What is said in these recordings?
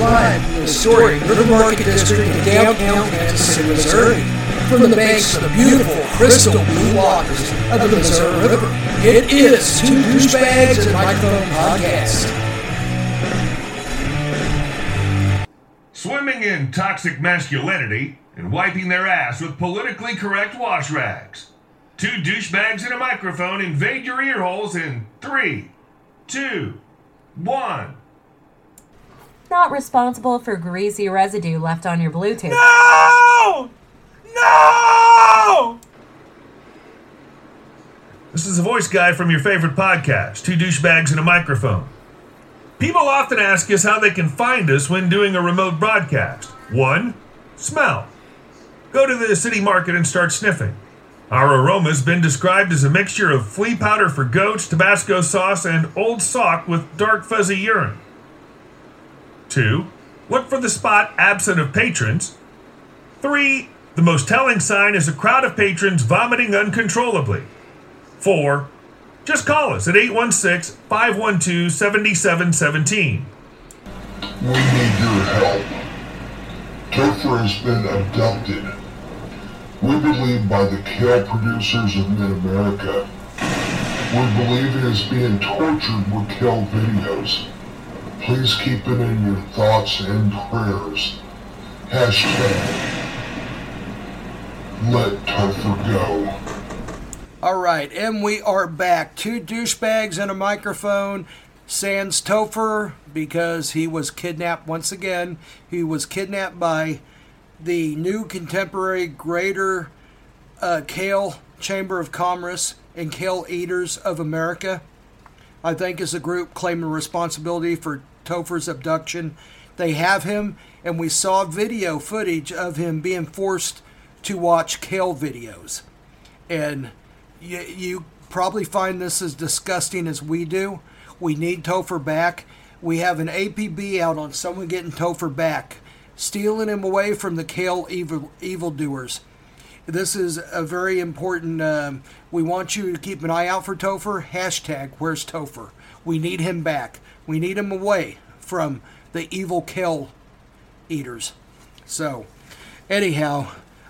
live from the historic River Market District in downtown Kansas City, Missouri. From the banks of the beautiful crystal blue waters of the Missouri River, it is Two Douchebags and Microphone Podcast. Swimming in toxic masculinity and wiping their ass with politically correct wash rags. Two douchebags and a microphone invade your ear holes in three, two, one. Not responsible for greasy residue left on your Bluetooth. No! No! This is the voice guy from your favorite podcast, Two Douchebags and a Microphone. People often ask us how they can find us when doing a remote broadcast. One, smell. Go to the city market and start sniffing. Our aroma has been described as a mixture of flea powder for goats, Tabasco sauce, and old sock with dark fuzzy urine. Two, look for the spot absent of patrons. Three, the most telling sign is a crowd of patrons vomiting uncontrollably. Four, just call us at 816 512 7717. We need your help. Topher has been abducted. We believe by the kale producers of Mid-America. We believe it is being tortured with kale videos. Please keep it in your thoughts and prayers. Hashtag let Topher go. All right, and we are back. Two douchebags and a microphone. Sans Topher, because he was kidnapped once again. He was kidnapped by the new contemporary Greater uh, Kale Chamber of Commerce and Kale Eaters of America. I think is a group claiming responsibility for Topher's abduction. They have him, and we saw video footage of him being forced to watch kale videos. And you, you probably find this as disgusting as we do. We need Topher back. We have an APB out on someone getting Topher back, stealing him away from the Kale evil evildoers. This is a very important. Um, we want you to keep an eye out for Topher. Hashtag Where's Topher? We need him back. We need him away from the evil Kale eaters. So, anyhow,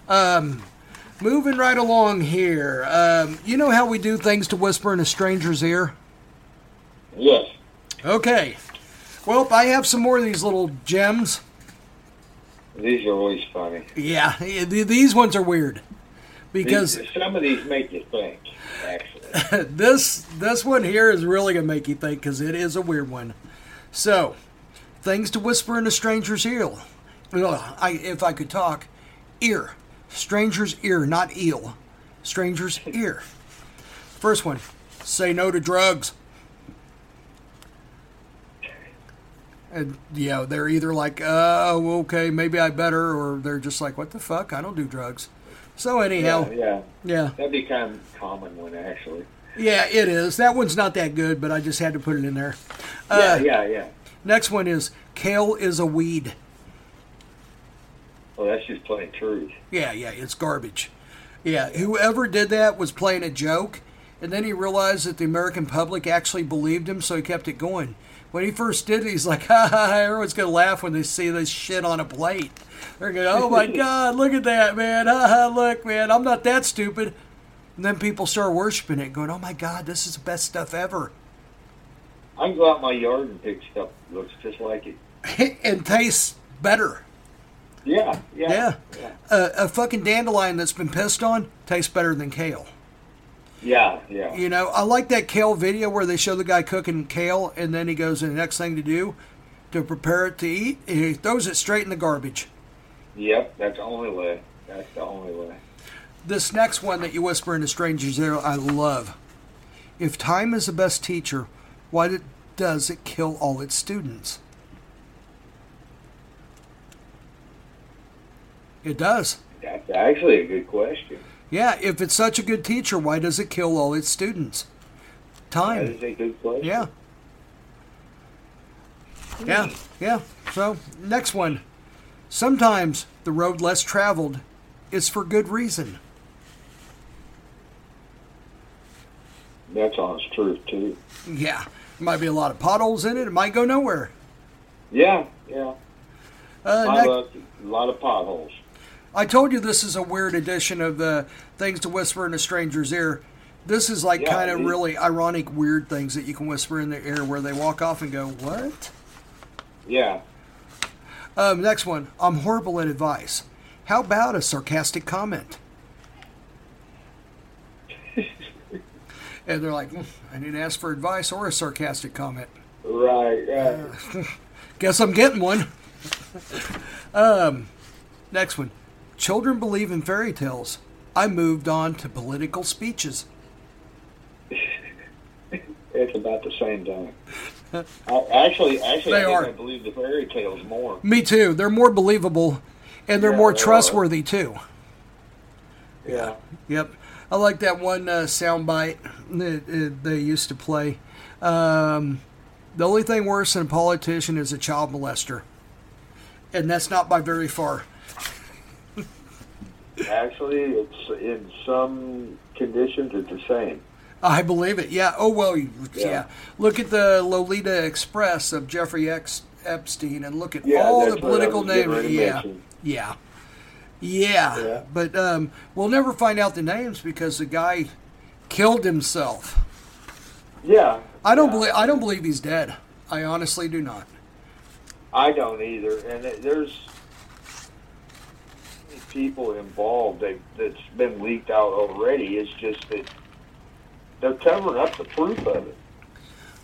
um, moving right along here. Um, you know how we do things to whisper in a stranger's ear? Yes. Okay. Well, I have some more of these little gems. These are always funny. Yeah, these ones are weird because These- some of these make you think. Actually, this this one here is really gonna make you think because it is a weird one. So, things to whisper in a stranger's ear. Ugh, I, if I could talk, ear, stranger's ear, not eel, stranger's ear. First one, say no to drugs. And yeah, they're either like, uh, oh, okay, maybe I better, or they're just like, what the fuck, I don't do drugs. So anyhow, yeah, yeah, yeah. that'd be kind of common one actually. Yeah, it is. That one's not that good, but I just had to put it in there. Yeah, Uh, yeah, yeah. Next one is kale is a weed. Well, that's just plain truth. Yeah, yeah, it's garbage. Yeah, whoever did that was playing a joke, and then he realized that the American public actually believed him, so he kept it going. When he first did it, he's like, ha ha, ha everyone's going to laugh when they see this shit on a plate. They're going, oh my God, look at that, man. Ha ha, look, man, I'm not that stupid. And then people start worshiping it, going, oh my God, this is the best stuff ever. I can go out in my yard and pick stuff that looks just like it. and tastes better. Yeah, yeah, Yeah. yeah, A, a fucking dandelion that's been pissed on tastes better than kale. Yeah. yeah. You know, I like that kale video where they show the guy cooking kale and then he goes, and the next thing to do to prepare it to eat, he throws it straight in the garbage. Yep, that's the only way. That's the only way. This next one that you whisper into stranger's ear, I love. If time is the best teacher, why did, does it kill all its students? It does. That's actually a good question. Yeah, if it's such a good teacher, why does it kill all its students? Time. is a good question. Yeah. Yeah, yeah. So, next one. Sometimes the road less traveled is for good reason. That's honest truth too. Yeah. Might be a lot of potholes in it. It might go nowhere. Yeah, yeah. Uh, next- a lot of potholes. I told you this is a weird edition of the things to whisper in a stranger's ear. This is like Yeah, kind of really ironic, weird things that you can whisper in their ear where they walk off and go, "What?" Yeah. Um, next one. I'm horrible at advice. How about a sarcastic comment? and they're like, "Mm, I didn't ask for advice or a sarcastic comment. Right. Right. Guess I'm getting one. um, next one. Children believe in fairy tales. I moved on to political speeches. It's about the same time. I, actually, actually, They I are. I believe the fairy tales more. Me too. They're more believable and they're Yeah, more they are. trustworthy too. Yeah. Yep. I like that one uh, soundbite that uh, they used to play. Um, the only thing worse than a politician is a child molester. And that's not by very far. Actually, it's in some conditions it's the same. I believe it. Yeah. Oh, well, yeah. Yeah. Look at the Lolita Express of Jeffrey X. Epstein and look at Yeah, all the political names. Yeah. Yeah. Yeah. Yeah. But um, we'll never find out the names because the guy killed himself. Yeah. I don't believe I don't believe he's dead. I honestly do not. I don't either, and there's people involved that that's been leaked out already. It's just that they're covering up the proof of it.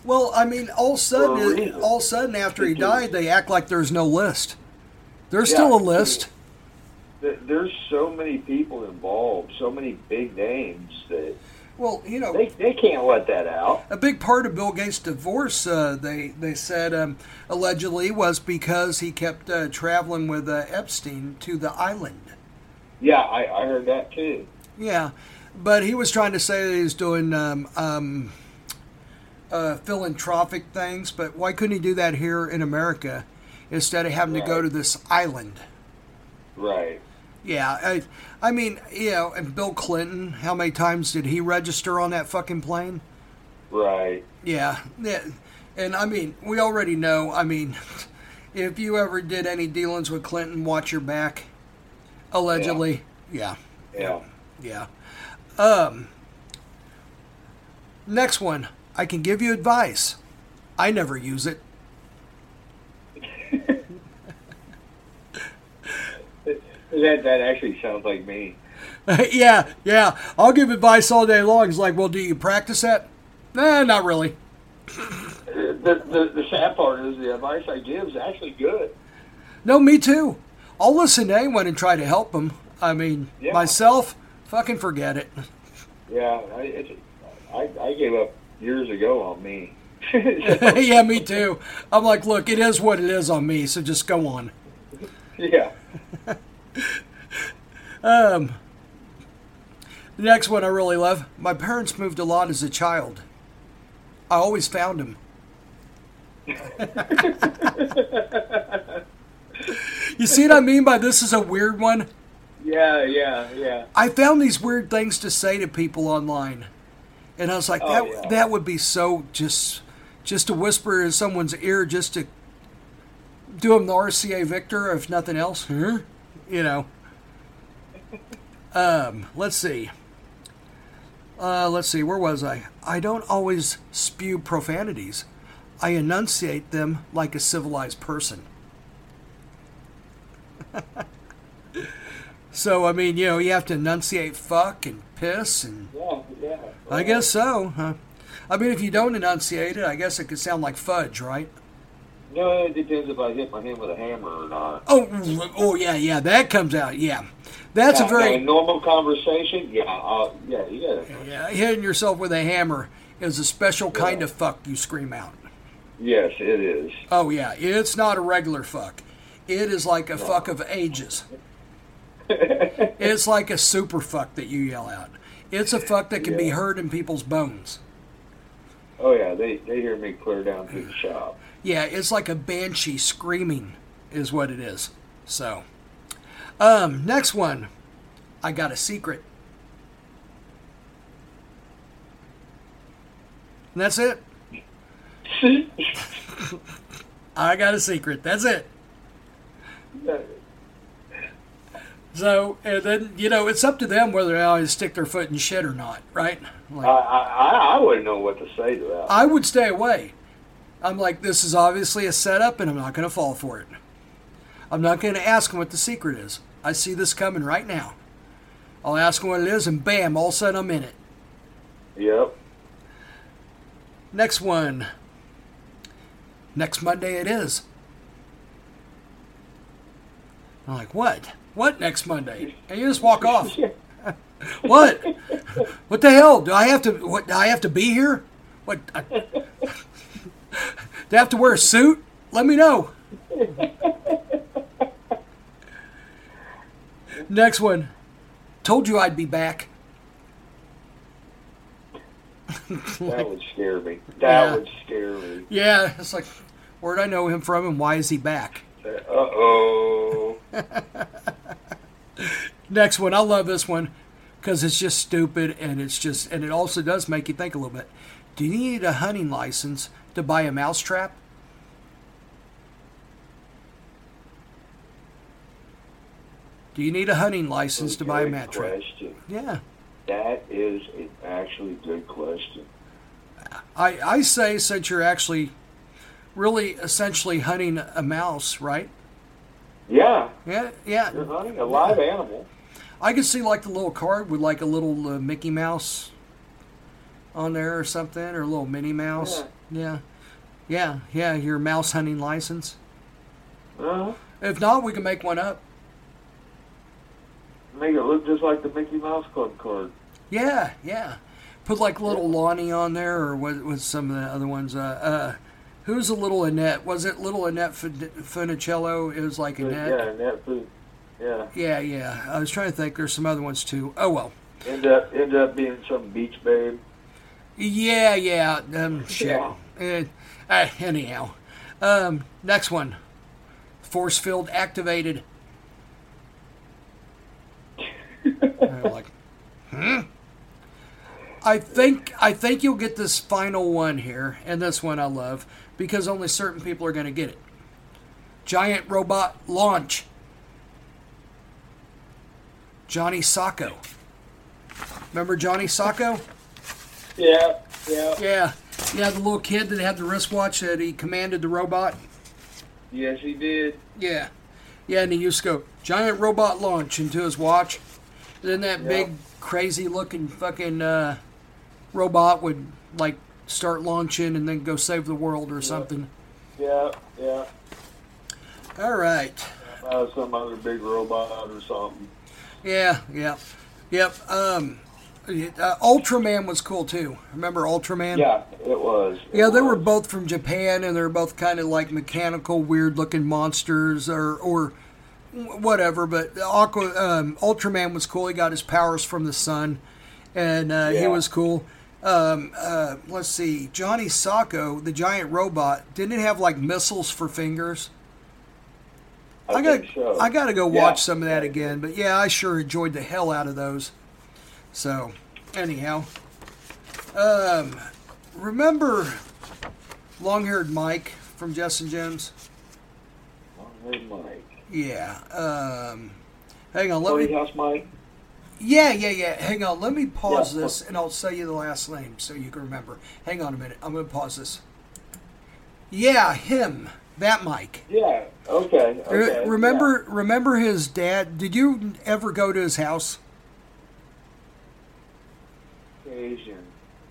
Well, I mean, all of a For a sudden, all of a sudden after he died, they act like there's no list. There's Yeah, still a list. There's so many people involved, so many big names that Well, you know, they they can't let that out. a big part of Bill Gates' divorce, uh, they they said um, allegedly was because he kept uh, traveling with uh, Epstein to the island. Yeah, I, I heard that too. Yeah, but he was trying to say that he was doing um, um, uh, philanthropic things. But why couldn't he do that here in America instead of having to go to this island? Right. Yeah, I, I mean, you know, and Bill Clinton, how many times did he register on that fucking plane? Right. Yeah, yeah, and I mean, we already know. I mean, if you ever did any dealings with Clinton, watch your back. Allegedly, yeah, Yeah. yeah. Um, next one, I can give you advice. I never use it. That that actually sounds like me. yeah, yeah. I'll give advice all day long. It's like, well, do you practice that? Nah, not really. The, the the sad part is the advice I give is actually good. No, me too. I'll listen to anyone and try to help them. I mean, Yeah. myself, fucking forget it. Yeah, I, I I gave up years ago on me. yeah, me too. I'm like, look, it is what it is on me, so just go on. yeah. Um, the next one I really love. My parents moved a lot as a child. I always found them. you see what I mean by this is a weird one? Yeah, yeah, yeah. I found these weird things to say to people online, and I was like, Oh, that yeah. that would be so just just to whisper in someone's ear, just to do them the RCA Victor, if nothing else, huh? you know. Um, let's see. Uh, let's see, where was I? I don't always spew profanities. I enunciate them like a civilized person. so, I mean, you know, you have to enunciate fuck and piss and Yeah, yeah. I guess so. Huh? I mean, if you don't enunciate it, I guess it could sound like fudge, right? No, it depends if I hit my hand with a hammer or not. Oh, oh yeah, yeah, that comes out. Yeah, that's a Now, now, very normal conversation. Yeah, uh, yeah, gotta. yeah. Hitting yourself with a hammer is a special kind of fuck you scream out. Yes, it is. Oh yeah, it's not a regular fuck. It is like a fuck of ages. it's like a super fuck that you yell out. It's a fuck that can be heard in people's bones. Oh yeah, they they hear me clear down to the shop. Yeah, it's like a banshee screaming, is what it is. So, um, next one, I got a secret. And that's it. I got a secret. That's it. So, and then, you know, it's up to them whether they always stick their foot in shit or not, right? Like, I, I I wouldn't know what to say to that. I would stay away. I'm like, this is obviously a setup, and I'm not going to fall for it. I'm not going to ask him what the secret is. I see this coming right now. I'll ask him what it is, and bam, all of a sudden I'm in it. Yep. Next one. Next Monday it is. I'm like, what? What next Monday? And you just walk off. What? What the hell? Do I have to? What? Do I have to be here? What? I, do I have to wear a suit? Let me know. Next one. Told you I'd be back. That would scare me. That Yeah. would scare me. Yeah, it's like, where'd I know him from, and why is he back? Uh oh. Next one. I love this one because it's just stupid and it's just, and it also does make you think a little bit. Do you need a hunting license to buy a mouse trap? Do you need a hunting license to buy a Good mat trap? Yeah. That is an actually good question. I, I say since you're actually really essentially hunting a mouse, right? Yeah, Yeah, yeah. you're hunting a live animal. I could see like the little card with like a little uh, Mickey Mouse on there or something, or a little Minnie Mouse. Yeah. yeah, yeah, Your mouse hunting license. Uh-huh. If not, we can make one up. Make it look just like the Mickey Mouse Club card. Yeah, yeah. Put like little Lonnie on there, or what was some of the other ones? Uh, uh, who's a little Annette? Was it little Annette Funicello? It was like Annette. Yeah, food. Yeah. Yeah, yeah. I was trying to think. There's some other ones too. Oh well. End up end up being some beach babe. Yeah, yeah. Um, shit. Yeah. Eh, uh, anyhow, um, next one. Force field activated. Like, hmm. I think I think you'll get this final one here, and this one I love because only certain people are going to get it. Giant robot launch. Johnny Sokko. Remember Johnny Sokko? Yeah, yeah. Yeah, yeah, the little kid that had the wristwatch that he commanded the robot. Yes, he did. Yeah, yeah, and he used to go giant robot launch into his watch. And then that Yeah. big crazy looking fucking uh, robot would like start launching and then go save the world or something. Yeah, yeah. All right. Uh, some other big robot or something. Yeah, yeah, yep. Um, uh, Ultraman was cool too. Remember Ultraman? Yeah, it was. It Yeah, they were both from Japan, and they're both kind of like mechanical, weird-looking monsters, or or whatever. But Aqua, um, Ultraman was cool. He got his powers from the sun, and uh, he was cool. Um, uh, let's see, Johnny Sokko, the giant robot, didn't it have like missiles for fingers? I, got think so. I got to go Yeah. watch some of that again. But yeah, I sure enjoyed the hell out of those. So, anyhow, um, remember long-haired Mike from Jess and Long-haired Mike. Yeah. Um, hang on, let Party me. House Mike. Yeah, yeah, yeah. Hang on, let me pause Yeah. this, and I'll say you the last name so you can remember. Hang on a minute. I'm gonna pause this. Yeah, him. That Mike. Yeah. Okay. Re- okay. remember, remember his dad. Did you ever go to his house? occasion.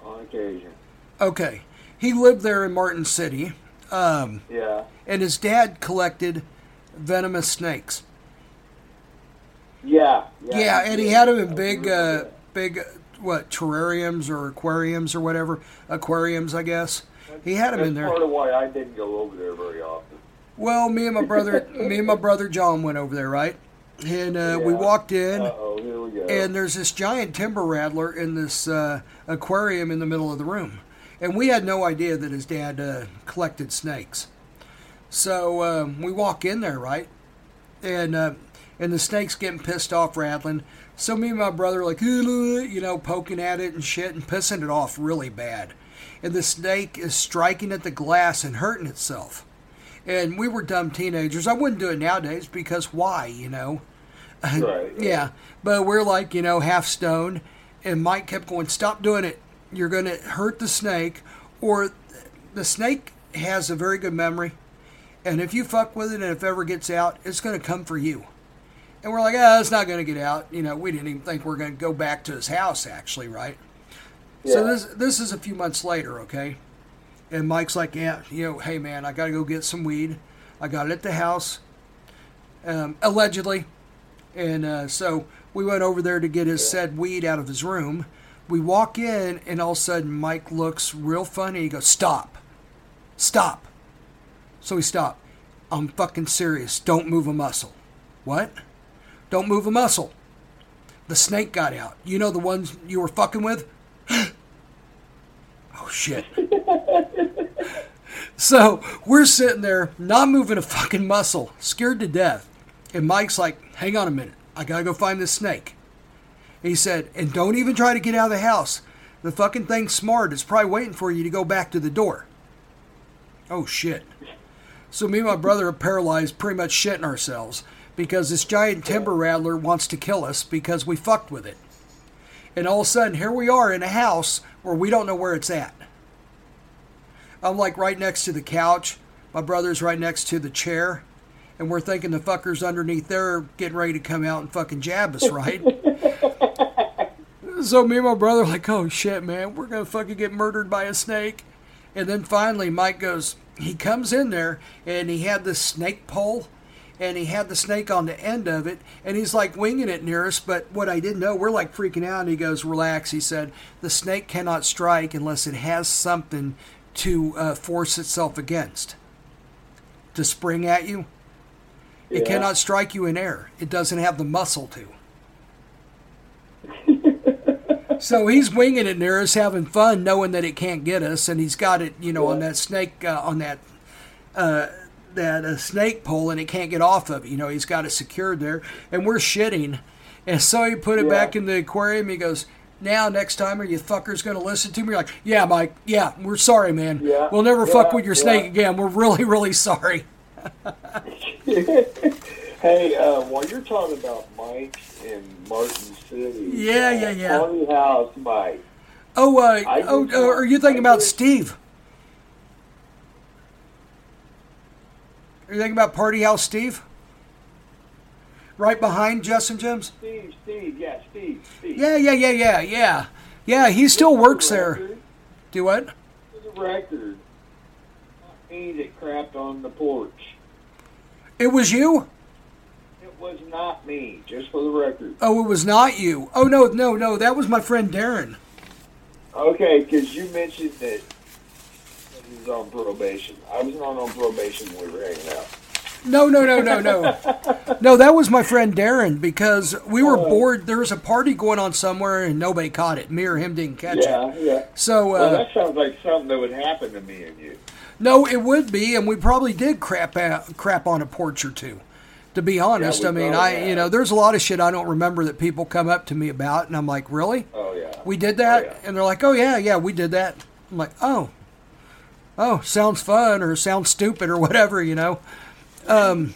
On occasion. Okay, he lived there in Martin City, um, Yeah. and his dad collected venomous snakes. Yeah. Yeah, and he had them in big, uh, big, what terrariums or aquariums or whatever aquariums, I guess. He had them That's in there. part of why I didn't go over there very often. Well, me and my brother, me and my brother John went over there, right? And uh, we walked in, Uh here we go. and there's this giant timber rattler in this uh, aquarium in the middle of the room, and we had no idea that his dad uh, collected snakes. So um, we walk in there, right? And uh, and the snake's getting pissed off, rattling. So me and my brother are like, you know, poking at it and shit, and pissing it off really bad. And the snake is striking at the glass and hurting itself. And we were dumb teenagers. I wouldn't do it nowadays because why, you know? Right. Yeah, but we're like, you know, half stoned, and Mike kept going, "Stop doing it! You're going to hurt the snake." Or the snake has a very good memory, and if you fuck with it, and if it ever gets out, it's going to come for you. And we're like, "Ah, it's not going to get out." You know, we didn't even think we are going to go back to his house, actually, right? Yeah. So this this is a few months later, okay? And Mike's like, "Yeah, you know, hey man, I got to go get some weed. I got it at the house, um, allegedly." And uh, so we went over there to get his said weed out of his room. We walk in, and all of a sudden, Mike looks real funny. He goes, Stop. Stop. So we stop. I'm fucking serious. Don't move a muscle. What? Don't move a muscle. The snake got out. You know the ones you were fucking with? oh, shit. so we're sitting there, not moving a fucking muscle, scared to death. And Mike's like, hang on a minute. I gotta go find this snake. He said, and don't even try to get out of the house. The fucking thing's smart. It's probably waiting for you to go back to the door. Oh, shit. So me and my brother are paralyzed, pretty much shitting ourselves because this giant timber rattler wants to kill us because we fucked with it. And all of a sudden, here we are in a house where we don't know where it's at. I'm like right next to the couch. My brother's right next to the chair. And we're thinking the fuckers underneath there are getting ready to come out and fucking jab us, right? so me and my brother are like, oh shit, man, we're gonna fucking get murdered by a snake. And then finally, Mike goes, he comes in there and he had this snake pole and he had the snake on the end of it and he's like winging it near us. But what I didn't know, we're like freaking out. And he goes, relax. He said, the snake cannot strike unless it has something to uh, force itself against to spring at you. It cannot strike you in air. It doesn't have the muscle to. so he's winging it near us, having fun, knowing that it can't get us, and he's got it, you know, on that snake, uh, on that uh, that uh, snake pole, and it can't get off of it. You know, he's got it secured there, and we're shitting, and so he put it Yeah. back in the aquarium. He goes. Now, next time, are you fuckers going to listen to me? You're like, yeah, Mike. Yeah, we're sorry, man. Yeah, We'll never fuck with your yeah. snake again. We're really, really sorry. Hey, uh, while you're talking about Mike in Martin City, Yeah, uh, yeah, yeah. Party House Mike. Oh, uh, oh, uh, are you thinking about Steve? Are you thinking about Party House Steve? Right behind and Jim's? Steve, Steve, yeah, Steve, Steve. Yeah, yeah, yeah, yeah, yeah. Yeah, he still works there. Do what? For the record, not me that crapped on the porch. It was you? It was not me, just for the record. Oh, it was not you. Oh, no, no, no. That was my friend Darren. Okay, because you mentioned that was on probation. I was not on probation when we were hanging out. No, no, no, no, no. no, that was my friend Darren because we were Oh. bored. There was a party going on somewhere and nobody caught it. Me or him didn't catch it. Yeah, yeah. So, uh, Well, that sounds like something that would happen to me and you. No, it would be, and we probably did crap out, crap on a porch or two. To be honest, we I mean, I you know, there's a lot of shit I don't remember that people come up to me about, and I'm like, really? Oh yeah. We did that, Oh, yeah. and they're like, oh yeah, yeah, we did that. I'm like, oh, oh, sounds fun or sounds stupid or whatever, you know. Um,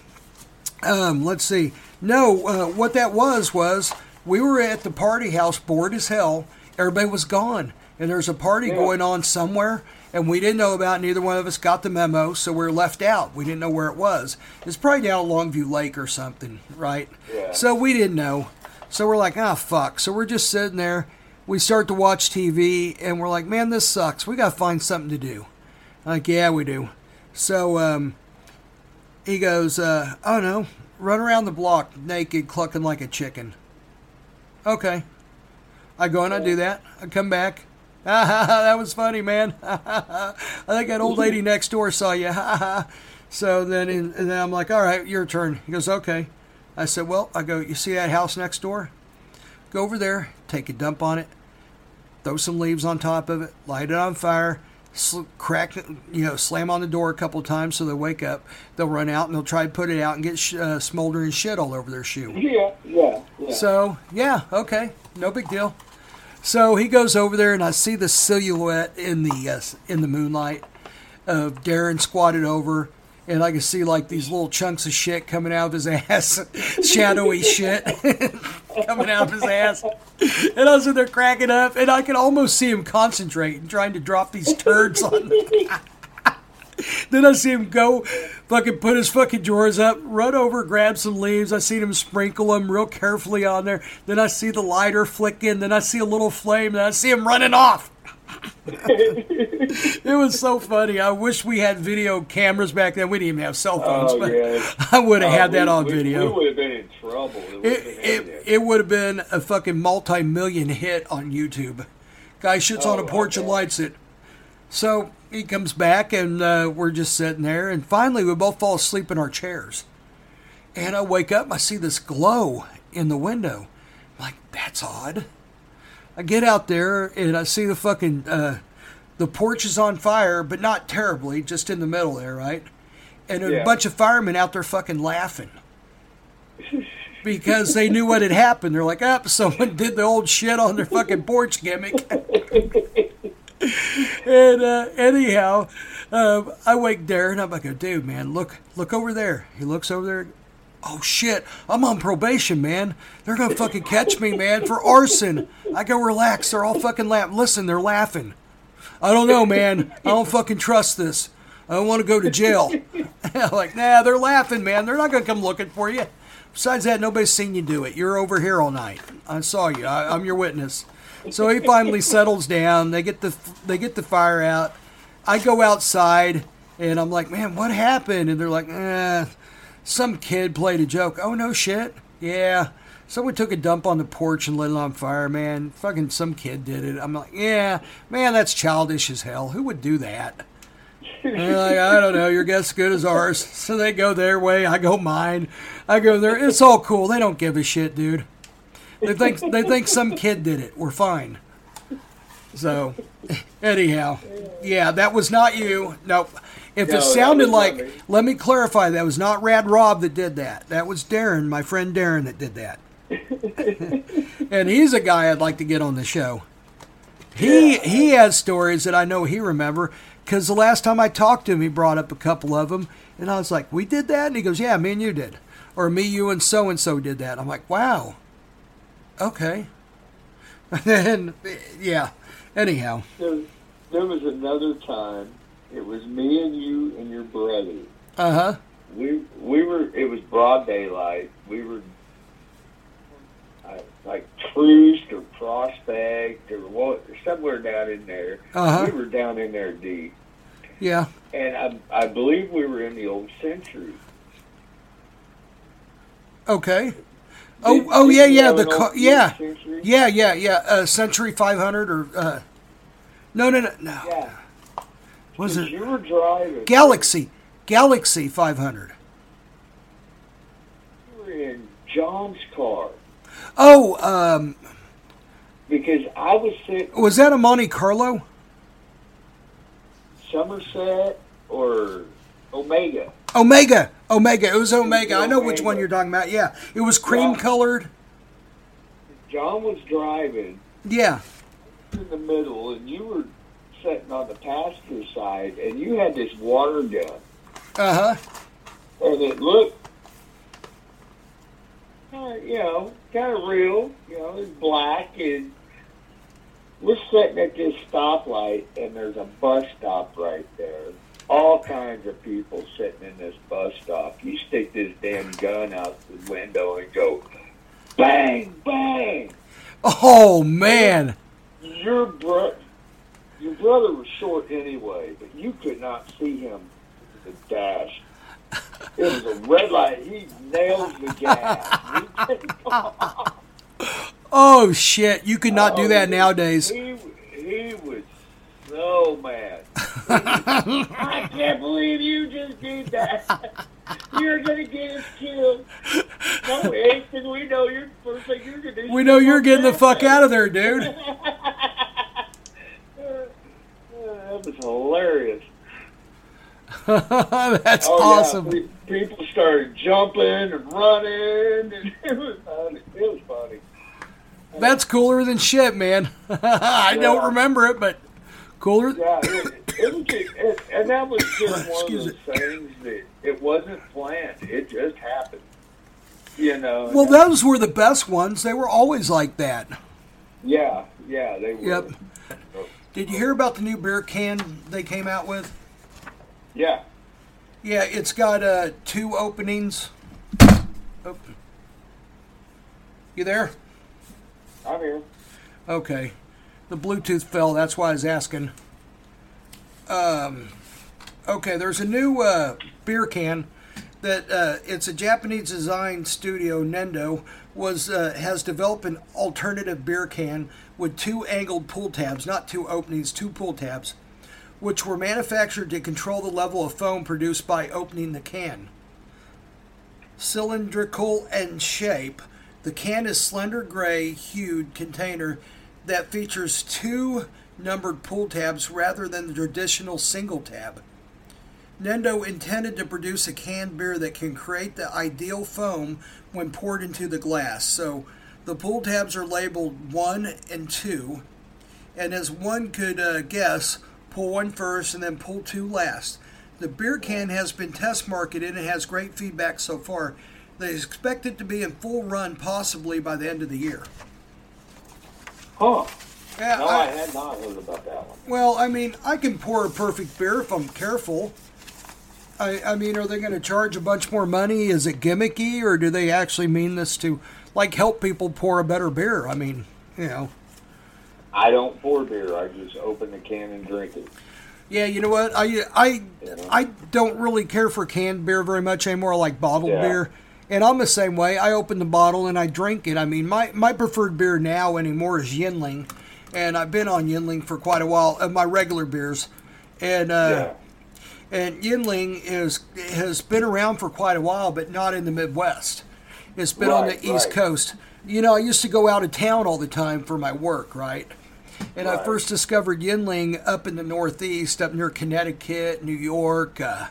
um, let's see. No, uh, what that was was we were at the party house, bored as hell. Everybody was gone, and there's a party Yeah. going on somewhere, and we didn't know about. it. Neither one of us got the memo, so we are left out. We didn't know where it was. It's probably down Longview Lake or something, right? Yeah. So we didn't know. So we're like, ah, fuck. So we're just sitting there. We start to watch TV, and we're like, man, this sucks. We got to find something to do. Like, yeah, we do. So um, he goes, uh, oh no, run around the block naked, clucking like a chicken. Okay. I go and I do that. I come back. Ha ha ha, that was funny, man. Ha, ha, ha. I think that old lady next door saw you. Ha ha ha. So then, and then I'm like, all right, your turn. He goes, okay. I said, well, I go, you see that house next door? Go over there, take a dump on it, throw some leaves on top of it, light it on fire, sl- crack, you know, slam on the door a couple times so they wake up. They'll run out and they'll try to put it out and get sh- uh, smoldering shit all over their shoe. Yeah, yeah, yeah. So yeah, okay, no big deal. So he goes over there, and I see the silhouette in the uh, in the moonlight of Darren squatted over, and I could see like these little chunks of shit coming out of his ass, shadowy shit coming out of his ass. And I was in there cracking up, and I could almost see him concentrating, trying to drop these turds on. The- then I see him go, fucking put his fucking drawers up, run over, grab some leaves. I see him sprinkle them real carefully on there. Then I see the lighter flicking. Then I see a little flame. Then I see him running off. it was so funny. I wish we had video cameras back then. We didn't even have cell phones, Oh, but yes. I would have Oh, had that we- on we- video. We would have been in trouble. It, It, it, it would have been a fucking multi million hit on YouTube. Guy shits on a Oh, porch and lights it. So he comes back and uh, we're just sitting there, and finally we both fall asleep in our chairs. And I wake up, I see this glow in the window. I'm like, that's odd. I get out there and I see the fucking uh, the porch is on fire, but not terribly, just in the middle there, right? And a Yeah. bunch of firemen out there fucking laughing because they knew what had happened. They're like, up, someone did the old shit on their fucking porch gimmick. and uh, anyhow, uh, I wake Darren up. I go, dude, man, look, look over there. He looks over there. Oh shit, I'm on probation, man. They're gonna fucking catch me, man, for arson. I go, relax. They're all fucking laughing. Listen, they're laughing. I don't know, man. I don't fucking trust this. I don't want to go to jail. Like, nah, they're laughing, man. They're not gonna come looking for you. Besides that, nobody's seen you do it. You're over here all night. I saw you. I, I'm your witness. So he finally settles down. They get the they get the fire out. I go outside and I'm like, man, what happened? And they're like, eh, some kid played a joke. Oh no shit. Yeah. Someone took a dump on the porch and lit it on fire, man. Fucking some kid did it. I'm like, yeah, man, that's childish as hell. Who would do that? Like, I don't know, your guess is good as ours. So they go their way, I go mine. I go there. It's all cool. They don't give a shit, dude. They think they think some kid did it. We're fine. So, anyhow, yeah, that was not you. Nope. If No, it sounded like, me. let me clarify, that was not Rad Rob that did that. That was Darren, my friend Darren, that did that. and he's a guy I'd like to get on the show. He he has stories that I know he remember because the last time I talked to him, he brought up a couple of them, and I was like, "We did that," and he goes, "Yeah, me and you did," or "Me, you, and so and so did that." I'm like, "Wow, okay." and then, yeah, anyhow, There, there was another time. It was me and you and your brother. uh huh, We we were. It was broad daylight. We were uh, like Troost or Prospect or what, somewhere down in there. Uh-huh. We were down in there deep, yeah, and I I believe we were in the old Century. okay. Oh, Did- oh did yeah, yeah, the car, yeah, Century? yeah, yeah, yeah. Uh, Century 500 or uh, no, no, no, no. Yeah. Was it You were driving. Galaxy? Galaxy 500. You were in John's car Oh, um, because I was sitting was that a Monte Carlo? Somerset or Omega. Omega, Omega. It was Omega. I know which one you're talking about. Yeah, it was cream colored. John was driving Yeah. in the middle, and you were sitting on the passenger side, and you had this water gun, Uh huh. and it looked, uh, you know, kind of real. You know, it's black, and we're sitting at this stoplight, and there's a bus stop right there. All kinds of people sitting in this bus stop. You stick this damn gun out the window and go, bang, bang. Oh man. Your bro- your brother was short anyway, but you could not see him the dash. It was a red light. He nailed the gas. Oh shit. You could not do Oh, that he- nowadays. He he was so mad. I can't believe you just did that. You're gonna get us killed. No, Ethan, we know you're first thing you're gonna do. We know you're getting the fuck out of there, dude. That was hilarious. That's Oh, awesome. Yeah. Pe- People started jumping and running, and it was funny. It was funny. That's cooler than shit, man. I don't remember it, but cooler. Yeah, it, it was just, it, and that was just one of Excuse those things that It wasn't planned. It just happened. You know. Well, those were the best ones. They were always like that. Yeah, yeah, they were. Yep. Did you hear about the new beer can they came out with? Yeah. Yeah, it's got uh, two openings. Oh. You there? I'm here. Okay. The Bluetooth fell. That's why I was asking. Um, okay, there's a new uh, beer can that uh, it's a Japanese design studio. Nendo was uh, has developed an alternative beer can with two angled pull tabs, not two openings, two pull tabs, which were manufactured to control the level of foam produced by opening the can. Cylindrical in shape, the can is slender gray hued container that features two numbered pull tabs rather than the traditional single tab. Nendo intended to produce a canned beer that can create the ideal foam when poured into the glass. So the pull tabs are labeled 1 and 2, and as one could uh, guess, pull one first and then pull two last. The beer can has been test marketed and has great feedback so far. They expect it to be in full run possibly by the end of the year. Huh. Yeah, No, I- I had not heard about that one. Well, I mean, I can pour a perfect beer if I'm careful. I, I mean, are they going to charge a bunch more money? Is it gimmicky, or do they actually mean this to, like, help people pour a better beer? I mean, you know. I don't pour beer. I just open the can and drink it. Yeah, you know what? I I Yeah. I don't really care for canned beer very much anymore. I like bottled Yeah. beer, and I'm the same way. I open the bottle and I drink it. I mean, my my preferred beer now anymore is Yuengling, and I've been on Yuengling for quite a while. Of my regular beers, and uh, and Yuengling is has been around for quite a while, but not in the Midwest. It's been on Right, the East. Coast. You know, I used to go out of town all the time for my work, right? And I first discovered Yuengling up in the Northeast, up near Connecticut, New York, uh,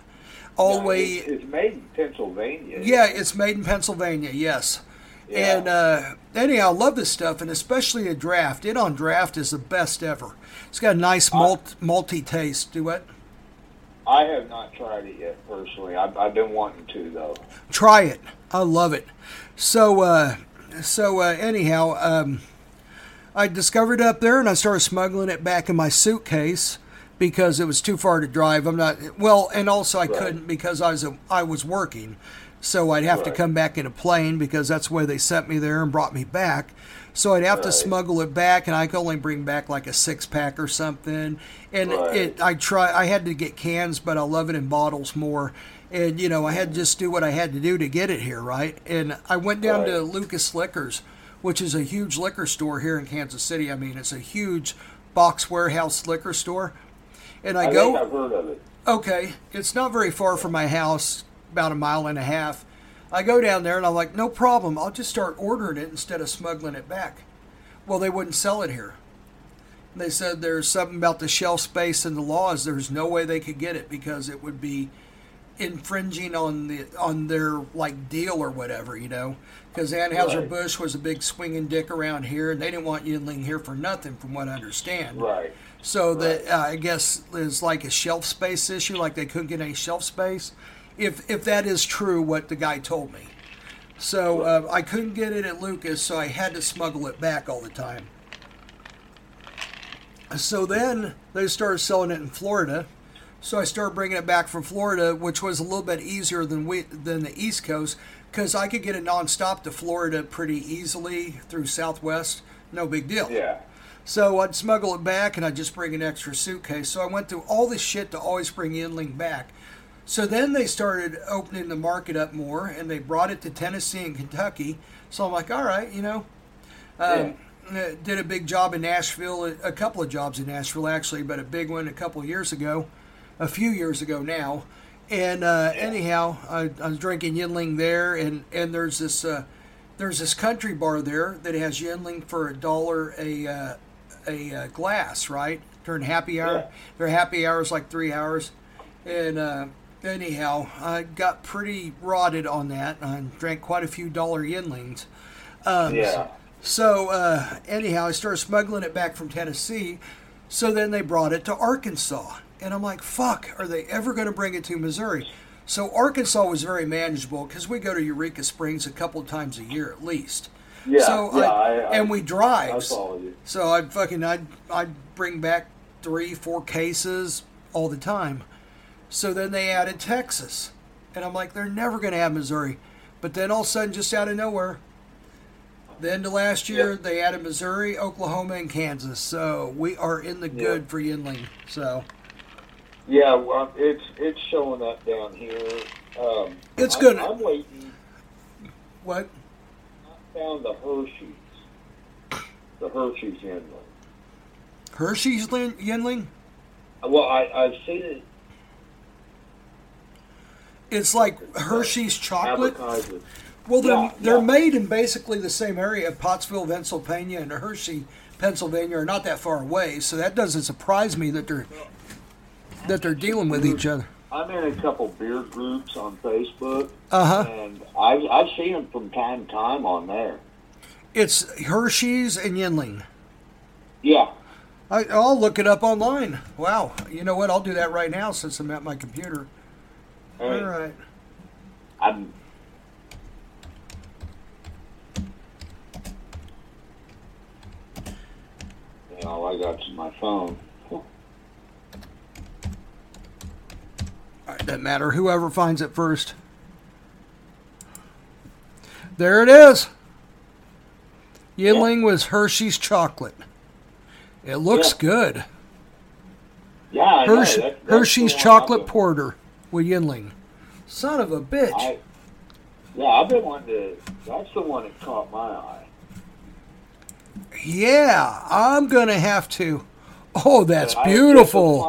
all the Yeah, way. It's, it's made in Pennsylvania. Yeah, it's made in Pennsylvania, yes. Yeah. And uh, anyhow, I love this stuff, and especially a draft. It on draft is the best ever. It's got a nice malt, malty taste. Do it. I have not tried it yet personally. I've, I've been wanting to though. Try it. I love it. So, uh, so uh, anyhow, um, I discovered it up there, and I started smuggling it back in my suitcase because it was too far to drive. I'm not well, and also I Right. couldn't because I was I was working, so I'd have to come back in a plane because that's the way they sent me there and brought me back. So I'd have to smuggle it back, and I could only bring back like a six pack or something. And Right. it, I try, I had to get cans, but I love it in bottles more. And you know, I had to just do what I had to do to get it here, right? And I went down to Lukas Liquors, which is a huge liquor store here in Kansas City. I mean, it's a huge box warehouse liquor store. And I, I go, I've heard of it. okay, it's not very far from my house, about a mile and a half. I go down there and I'm like, no problem. I'll just start ordering it instead of smuggling it back. Well, they wouldn't sell it here. They said there's something about the shelf space and the laws. There's no way they could get it because it would be infringing on the on their like deal or whatever, you know. Because Anheuser Busch was a big swinging dick around here, and they didn't want Yuengling here for nothing, from what I understand. Right. So that uh, I guess is like a shelf space issue, like they couldn't get any shelf space. If if that is true, what the guy told me. So uh, I couldn't get it at Lukas, so I had to smuggle it back all the time. So then they started selling it in Florida. So I started bringing it back from Florida, which was a little bit easier than we than the East Coast, because I could get it nonstop to Florida pretty easily through Southwest. No big deal. Yeah. So I'd smuggle it back and I'd just bring an extra suitcase. So I went through all this shit to always bring Yuengling back. So then they started opening the market up more and they brought it to Tennessee and Kentucky. So I'm like, all right, you know. Um, uh, Did a big job in Nashville, a- a couple of jobs in Nashville actually, but a big one a couple of years ago, a few years ago now. And uh, anyhow, I, I was drinking Yuengling there, and, and there's this uh, there's this country bar there that has Yuengling for a dollar a uh, a uh, glass, right? During happy hour, Yeah. their happy hour is like three hours, and uh, anyhow, I got pretty rotted on that. I drank quite a few dollar Yuenglings. Um, Yeah. So uh, anyhow, I started smuggling it back from Tennessee. So then they brought it to Arkansas, and I'm like, "Fuck, are they ever going to bring it to Missouri?" So Arkansas was very manageable because we go to Eureka Springs a couple times a year at least. Yeah, so yeah, I, I, I, and we drive. I. So I'd fucking I'd I'd bring back three, four cases all the time. So then they added Texas. And I'm like, they're never gonna have Missouri. But then all of a sudden, just out of nowhere, the end of last year, Yep. they added Missouri, Oklahoma, and Kansas. So we are in the good for Yuengling. So Yeah, well, it's it's showing up down here. Um, It's gonna- I'm waiting. what? I found the Hershey's, the Hershey's Yuengling. Hershey's Lin- Yuengling? Well, I I've seen it It's like Hershey's chocolate. Well, they're, Yeah, they're yeah. made in basically the same area. Pottsville, Pennsylvania, and Hershey, Pennsylvania are not that far away. So that doesn't surprise me that they're that they're dealing with each other. I'm in a couple beer groups on Facebook, Uh huh. and I've I've seen them from time to time on there. It's Hershey's and Yuengling. Yeah, I, I'll look it up online. Wow. You know what? I'll do that right now since I'm at my computer. All right. I'm. You know, I got to my phone. All right. Doesn't matter. Whoever finds it first. There it is. Yuengling was Hershey's chocolate. It looks Yeah. good. Yeah. That- that's Hershey's chocolate porter with Yuengling. Son of a bitch. I, yeah, I've been wanting to. That's the one that caught my eye. yeah, I'm gonna have to. Oh, that's beautiful.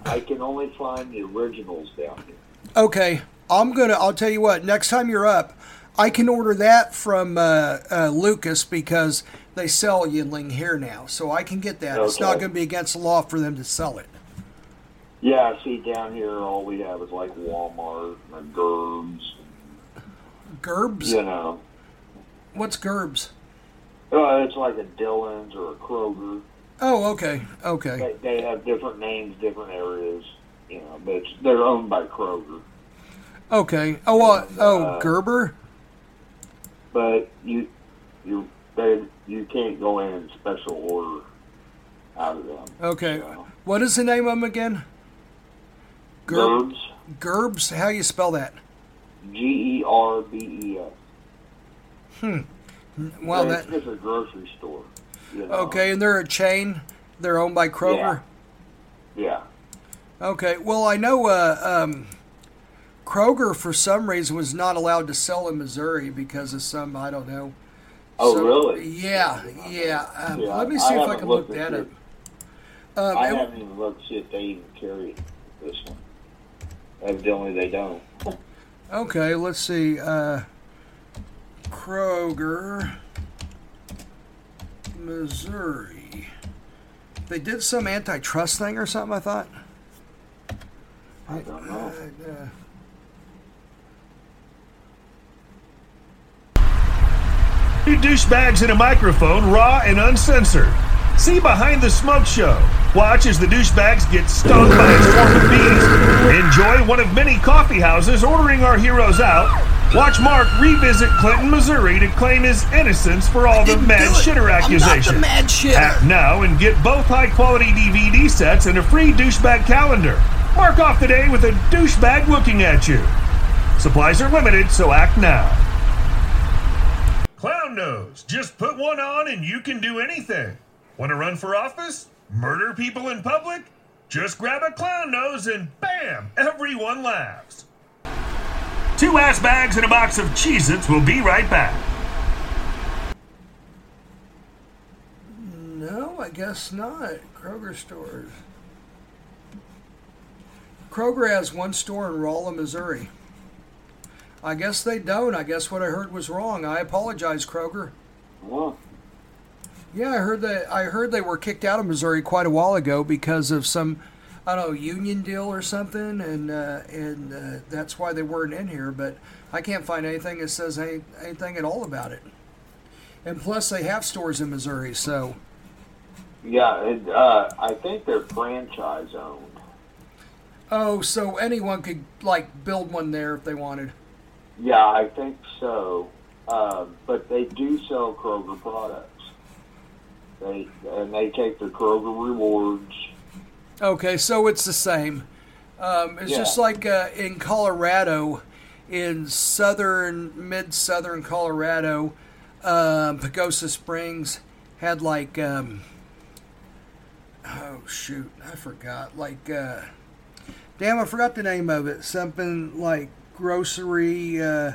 It's fine now. I, can only find the originals down here. Okay, I'm gonna. I'll tell you what. Next time you're up, I can order that from uh, uh, Lukas because they sell Yuengling here now, so I can get that. It's not going to be against the law for them to sell it. Yeah, see, down here, all we have is like Walmart and Gerbes. Gerbes? You know, What's Gerbes? uh, it's like a Dillon's or a Kroger. Oh, okay, okay. They, they have different names, different areas. You know, but it's, they're owned by Kroger. Okay. Oh, uh, oh, Uh, Gerber. But you, you, they, you can't go in and special order out of them. Okay. so. What is the name of them again? Ger- Gerbes, Gerbes. How you spell that? G E R B E S. Hmm. Well, it's that. just a grocery store. You know? Okay, and they're a chain. They're owned by Kroger. Yeah. Okay. Well, I know uh, um, Kroger for some reason was not allowed to sell in Missouri because of some I don't know. Oh, some- really? Yeah, yeah. Um, Yeah, let me I see if I can look that up. it. Um, I haven't even looked to see if they even carry this one. Evidently, they don't. okay, let's see. Uh, Kroger, Missouri. They did some antitrust thing or something. I thought. I don't know. Uh, Two douchebags in a microphone, raw and uncensored. See behind the smoke show. Watch as the douchebags get stung by a swarm of bees. Enjoy one of many coffee houses ordering our heroes out. Watch Mark revisit Clinton, Missouri to claim his innocence for all the mad shitter I'm not the accusations. mad shitter. Act now and get both high quality DVD sets and a free douchebag calendar. Mark off the day with a douchebag looking at you. Supplies are limited, so act now. Clown nose. Just put one on and you can do anything. Want to run for office? Murder people in public? Just grab a clown nose and bam, everyone laughs. Two ass bags and a box of Cheez Its will be right back. No, I guess not. Kroger stores. Kroger has one store in Rolla, Missouri. I guess they don't. I guess what I heard was wrong. I apologize, Kroger. Well, Yeah, I heard that. I heard they were kicked out of Missouri quite a while ago because of some, I don't know, union deal or something, and uh, and uh, that's why they weren't in here. But I can't find anything that says any, anything at all about it. And plus, they have stores in Missouri, so yeah, and, uh, I think they're franchise owned. Oh, so anyone could like build one there if they wanted. Yeah, I think so. Uh, but they do sell Kroger products. They and they take the Kroger rewards. Okay, so it's the same. Um, it's Yeah. just like uh, in Colorado, in southern, mid southern Colorado, um, Pagosa Springs had like, um, oh shoot, I forgot. Like, uh, damn, I forgot the name of it. Something like grocery, uh,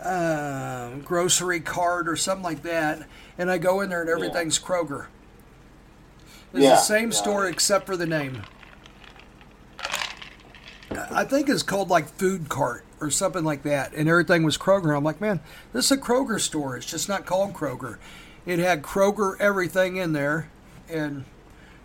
um grocery cart or something like that. And I go in there and everything's Kroger. It's Yeah, the same yeah. store except for the name. I think it's called like Food Cart or something like that, and everything was Kroger. I'm like, man, this is a Kroger store. It's just not called Kroger. It had Kroger everything in there, and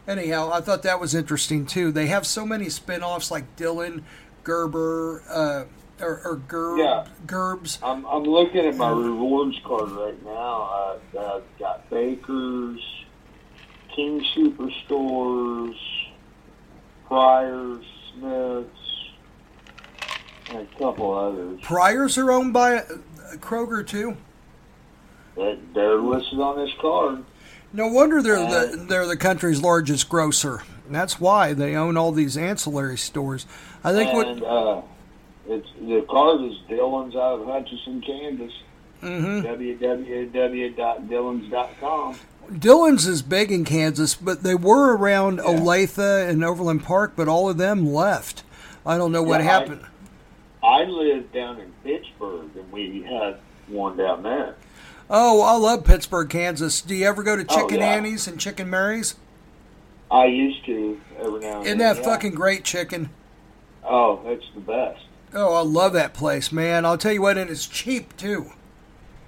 anyhow, I thought that was interesting too. They have so many spin-offs like Dylan, Gerber, uh, or, or Gerb, Yeah. Gerbes. I'm I'm looking at my rewards card right now. Uh, I've got Baker's, King Superstores, Pryor's, Smith's, and a couple others. Priors are owned by uh, Kroger too. That they're listed on this card. No wonder they're the they're the country's largest grocer. And that's why they own all these ancillary stores. I think what uh, it's the card is Dillon's out of Hutchinson, Kansas. Mhm. www.dillons.com. Dillon's is big in Kansas, but they were around Olathe and Overland Park, but all of them left. I don't know what Yeah, I- happened. I lived down in Pittsburg, and we had one down there. Oh, I love Pittsburg, Kansas. Do you ever go to Oh, Chicken yeah. Annie's and Chicken Mary's? I used to every now and then. Isn't then. that yeah. fucking great chicken? Oh, it's the best. Oh, I love that place, man. I'll tell you what, and it's cheap too.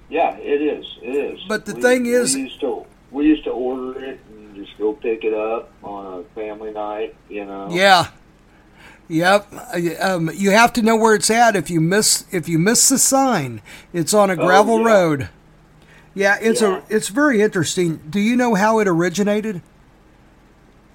Yeah, it is. It is. But the We- thing is- we used to we used to order it and just go pick it up on a family night. You know. Yeah. Yep. Um, you have to know where it's at. If you miss if you miss the sign, it's on a gravel Oh, yeah. road. Yeah, it's Yeah. a it's very interesting. Do you know how it originated?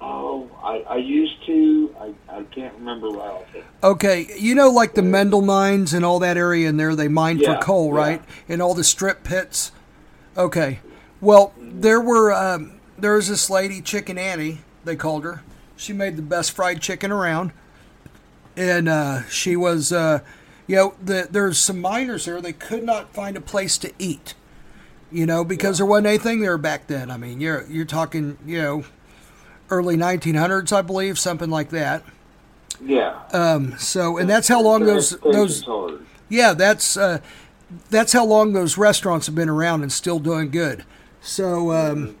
Oh, I, I used to. I, I can't remember right off the Okay, you know like the Mendel mines and all that area in there they mine Yeah, for coal, yeah. right? And all the strip pits. Okay. Well, there were um, there was this lady, Chicken Annie, they called her. She made the best fried chicken around. And uh, she was uh, you know, the, there's some miners there they could not find a place to eat. You know, because there wasn't anything there back then. I mean, you're you're talking, you know, early 1900s, I believe, something like that. Yeah. Um, so, and that's how long those those yeah, that's uh, that's how long those restaurants have been around and still doing good. So, um,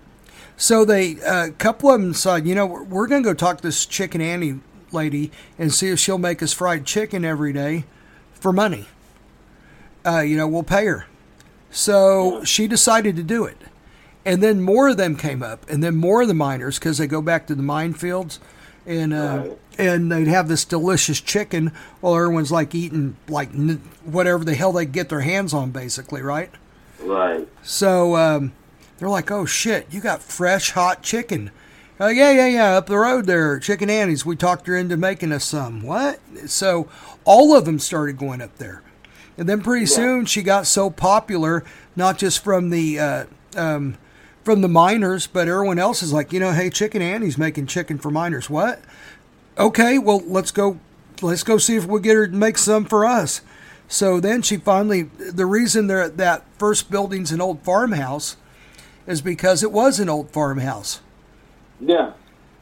so they a couple of them said, you know, we're, we're going to go talk to this Chicken Annie lady and see if she'll make us fried chicken every day for money. Uh, you know, we'll pay her. So she decided to do it. And then more of them came up, and then more of the miners, because they go back to the minefields, and uh, Right. And they'd have this delicious chicken, while everyone's like eating like n- whatever the hell they get their hands on, basically, right? Right. So um, they're like, "Oh shit, you got fresh hot chicken." Uh, yeah, yeah, yeah, up the road there, Chicken Annie's. We talked her into making us some. What? So all of them started going up there, and then pretty soon she got so popular, not just from the uh, um, from the miners, but everyone else is like, you know, hey, Chicken Annie's making chicken for miners. What? Okay, well, let's go. Let's go see if we get her to make some for us. So then she finally. The reason there that first building's an old farmhouse is because it was an old farmhouse. Yeah.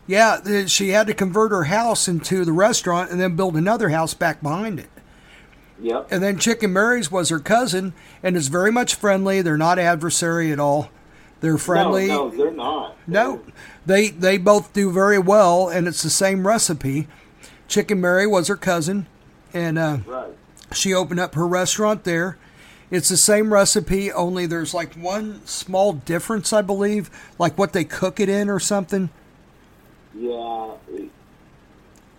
Yeah, she had to convert her house into the restaurant and then build another house back behind it. Yep. And then Chicken Mary's was her cousin and is very much friendly. They're not adversary at all. They're friendly. No, no, they're not. No, they they both do very well, and it's the same recipe. Chicken Mary was her cousin, and uh, Right. she opened up her restaurant there. It's the same recipe, only there's like one small difference, I believe, like what they cook it in or something, Yeah.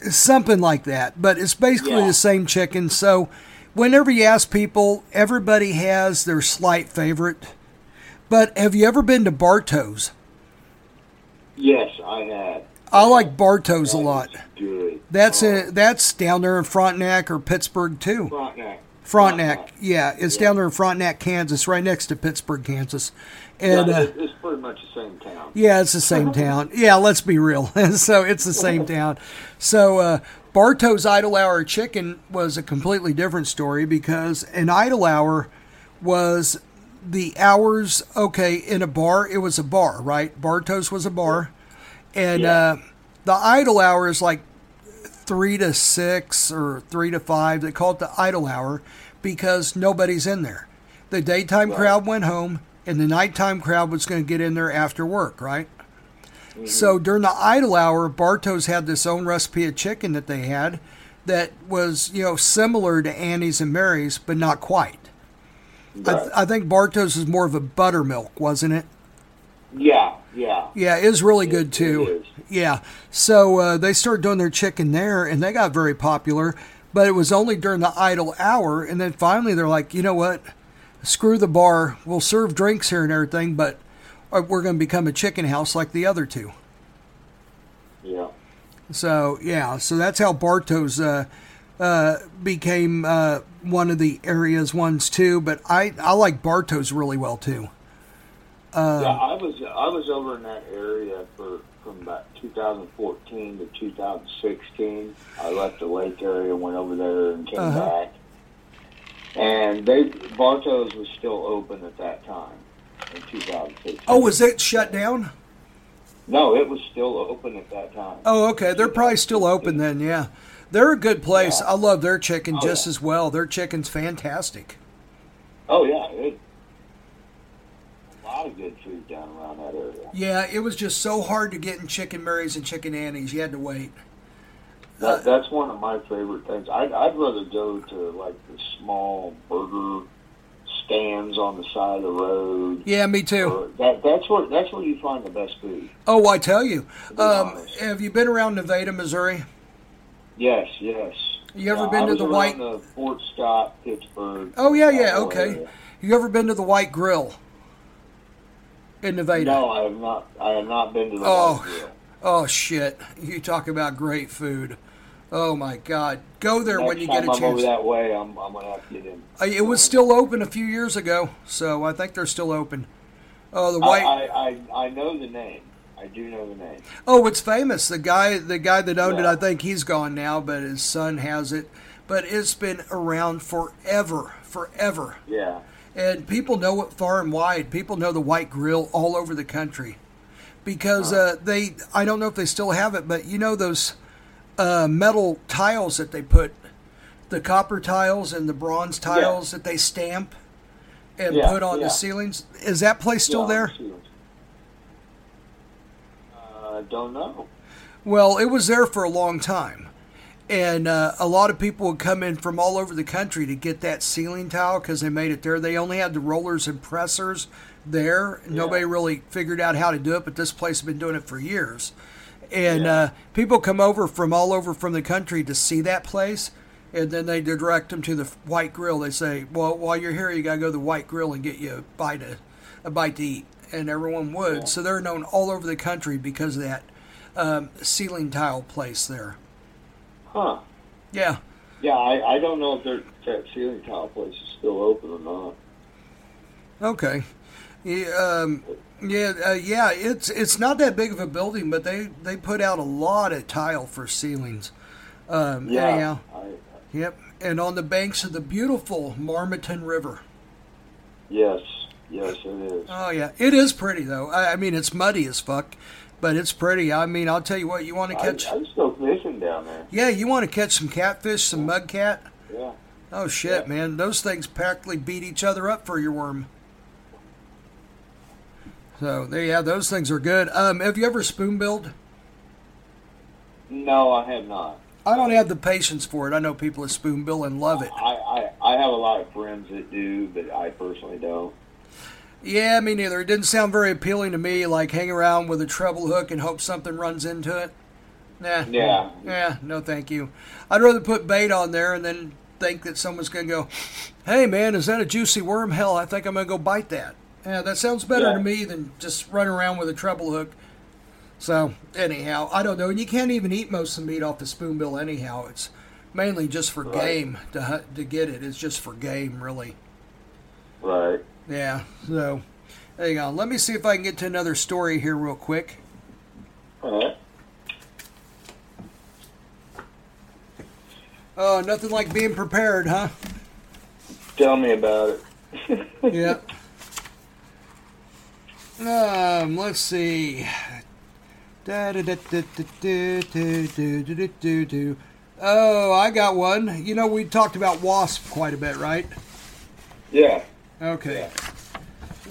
something like that. But it's basically Yeah. the same chicken. So, whenever you ask people, everybody has their slight favorite. But have you ever been to Barto's? Yes, I had. I like Barto's a lot. Good. That's a, that's down there in Frontenac or Pittsburg too. Frontenac. Frontenac, yeah, it's down there in Frontenac, Kansas, right next to Pittsburg, Kansas. And yeah, uh, it's pretty much the same town. yeah, it's the same town. Yeah, let's be real. so it's the same town. So uh, Barto's Idle Hour Chicken was a completely different story because an idle hour was the hours. Okay, in a bar, it was a bar, right? Barto's was a bar, and Yeah. uh, the idle hour is like three to six or three to five. They call it the idle hour because nobody's in there. The daytime crowd went home, and the nighttime crowd was going to get in there after work, right? So during the idle hour, Bartos had this own recipe of chicken that they had that was, you know, similar to Annie's and Mary's, but not quite. I, th- I think Bartos is more of a buttermilk, wasn't it? yeah, yeah. Yeah, it was really It- good too. is. Yeah. So uh, they started doing their chicken there, and they got very popular. But it was only during the idle hour, and then finally they're like, you know what? Screw the bar. We'll serve drinks here and everything, but uh, we're going to become a chicken house like the other two. Yeah. So yeah, so that's how Bartos uh, uh, became uh, one of the areas ones too. But I I like Bartos really well too. Uh, yeah, I was I was over in that area for from about 2014 to 2016. I left the lake area, went over there, and came Uh-huh. back. And they Bartos was still open at that time in 2016. Oh, was it shut down? No, it was still open at that time. Oh, okay. They're probably still open then. Yeah, they're a good place. Yeah. I love their chicken Oh, just yeah. as well. Their chicken's fantastic. Oh yeah, it, a lot of good food down around that area. Yeah, it was just so hard to get in Chicken Mary's and Chicken Annie's. You had to wait. That, that's one of my favorite things. I'd, I'd rather go to like the small burger stands on the side of the road. Yeah, me too. That that's where that's where you find the best food. Oh, I tell you. Um, honest. have you been around Nevada, Missouri? Yes, yes. You ever Yeah, been to the White- The Fort Scott, Pittsburg. Oh yeah, yeah. Okay. area. You ever been to the White Grill in Nevada? No, I have not. I have not been to the Oh. White Grill. Oh shit! You talk about great food. Oh my God! Go there when Next you get a time I'm over chance. that way, I'm, I'm gonna have to get in. Uh, It was still open a few years ago, so I think they're still open. Oh, the white. I, I, I know the name. I do know the name. Oh, it's famous. The guy, the guy that owned it, I think he's gone now, but his son has it. But it's been around forever, forever. Yeah. And people know it far and wide. People know the White Grill all over the country because uh, they. I don't know if they still have it, but you know those uh, metal tiles that they put, the copper tiles and the bronze tiles that they stamp and Yeah, put on yeah. the ceilings. Is that place still Yeah, there? I don't know. Well, it was there for a long time. And uh, a lot of people would come in from all over the country to get that ceiling tile because they made it there. They only had the rollers and pressers there. Nobody really figured out how to do it, but this place has been doing it for years. And Yeah. uh, people come over from all over from the country to see that place. And then they direct them to the White Grill. They say, "Well, while you're here, you gotta go to the White Grill and get you a bite of, a bite to eat." And everyone would. So they're known all over the country because of that um, ceiling tile place there. Huh. Yeah. Yeah, I, I don't know if their that ceiling tile place is still open or not. Okay. Yeah. Um, yeah. Uh, yeah. It's it's not that big of a building, but they they put out a lot of tile for ceilings. Um, Yeah. Anyhow. I, Yep. And on the banks of the beautiful Marmaton River. yes. Yes, it is. Oh yeah, it is pretty though. I, I mean, it's muddy as fuck, but it's pretty. I mean, I'll tell you what. You want to catch? I just go fishing down there. yeah, you want to catch some catfish, some mudcat. Yeah. Oh shit, Yeah. man! Those things practically beat each other up for your worm. So there, yeah, those things are good. Um, have you ever spoon billed? No, I have not. I don't have the patience for it. I know people that spoon bill and love it. I, I, I have a lot of friends that do, but I personally don't. Yeah, me neither. It didn't sound very appealing to me. Like hang around with a treble hook and hope something runs into it. Nah. Yeah. Yeah. No, thank you. I'd rather put bait on there and then think that someone's gonna go, "Hey, man, is that a juicy worm? Hell, I think I'm gonna go bite that." Yeah, that sounds better Yeah. to me than just run around with a treble hook. So anyhow, I don't know. And you can't even eat most of the meat off the spoonbill anyhow. It's mainly just for Right. game to to get it. It's just for game, really. Right. Yeah. So, hang on. Let me see if I can get to another story here real quick. All right. Oh, nothing like being prepared, huh? Tell me about it. Yeah. Um, let's see. Oh, I got one. You know, we talked about wasp quite a bit, right? Yeah. Okay.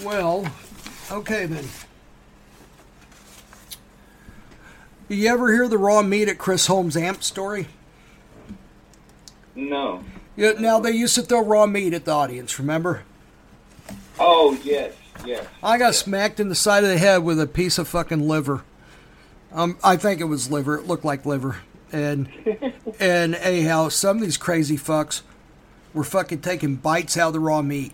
Well, okay then. You ever hear the raw meat at Chris Holmes amp story? No. Yeah, now they used to throw raw meat at the audience, remember? Oh yes, yes. I got smacked in the side of the head with a piece of fucking liver. Um, I think it was liver. It looked like liver. And and anyhow, some of these crazy fucks were fucking taking bites out of the raw meat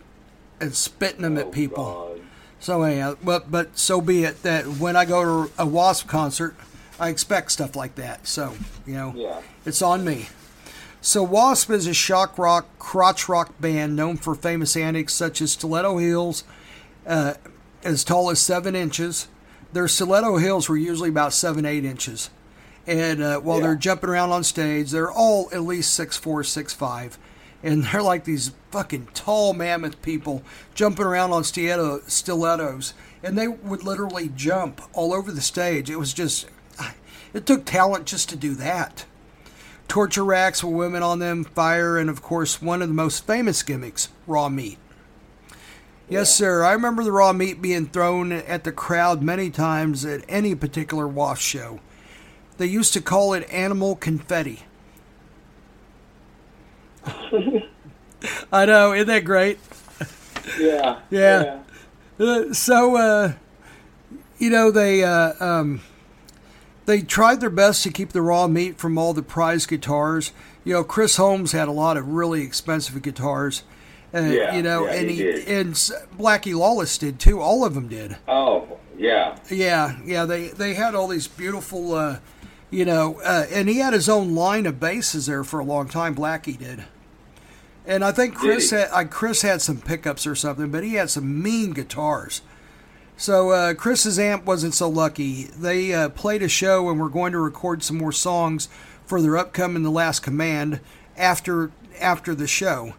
and spitting them at Oh, people. God. So anyhow, but but so be it. That when I go to a Wasp concert, I expect stuff like that. So you know, Yeah. it's on me. So Wasp is a shock rock, crotch rock band known for famous antics such as stiletto heels, uh, as tall as seven inches. Their stiletto heels were usually about seven, eight inches. And uh, while Yeah. they're jumping around on stage, they're all at least six four, six five, and they're like these fucking tall mammoth people jumping around on stiletto, stilettos, and they would literally jump all over the stage. It was just, it took talent just to do that. Torture racks with women on them, fire, and of course, one of the most famous gimmicks raw meat. Yes, sir. I remember the raw meat being thrown at the crowd many times at any particular Wasp show. They used to call it animal confetti. I know, isn't that great? Yeah. Yeah. Uh, so, uh, you know, they uh, um, they tried their best to keep the raw meat from all the prize guitars. You know, Chris Holmes had a lot of really expensive guitars. Uh, Yeah, you know, yeah, and he he, and Blackie Lawless did too. All of them did. Oh, yeah. Yeah, yeah. They they had all these beautiful, uh, you know, uh, and he had his own line of basses there for a long time. Blackie did, and I think Chris had uh, Chris had some pickups or something, but he had some mean guitars. So uh, Chris's amp wasn't so lucky. They uh, played a show and were going to record some more songs for their upcoming The Last Command after after the show.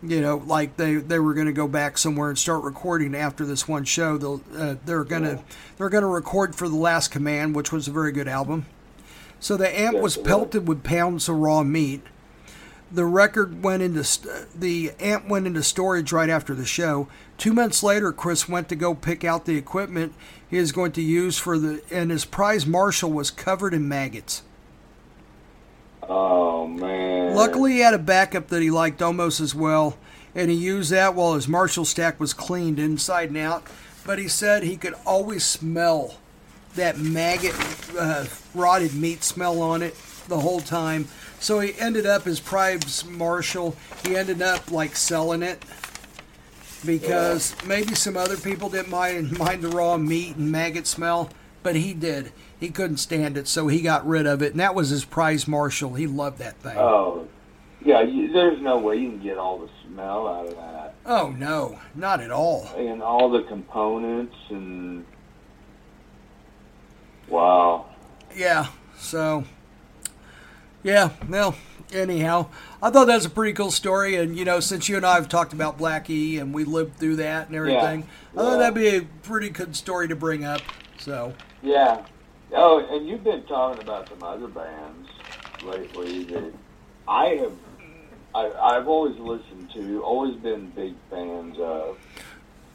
You know, like they, they were going to go back somewhere and start recording after this one show. They'll uh, they're gonna they're gonna record for The Last Command, which was a very good album. So the amp was. pelted with pounds of raw meat. The record went into st- the amp went into storage right after the show. Two months later, Chris went to go pick out the equipment he is going to use for the, and his prize Marshall was covered in maggots. Oh man. Luckily, he had a backup that he liked almost as well, and he used that while his Marshall stack was cleaned inside and out. But he said he could always smell that maggot, uh, rotted meat smell on it the whole time. So he ended up his prize Marshall. He ended up like selling it because maybe some other people didn't mind mind the raw meat and maggot smell, but he did. He couldn't stand it, so he got rid of it, and that was his prize Marshall. He loved that thing. Oh, yeah. You, there's no way you can get all the smell out of that, Oh no, not at all. and all the components, and wow. Yeah, so yeah, well, anyhow, I thought that was a pretty cool story, and you know, since you and I have talked about Blackie and we lived through that and everything, I thought Yeah. that'd be a pretty good story to bring up. So Yeah. Oh, and you've been talking about some other bands lately that I have. I, I've always listened to, always been big fans of.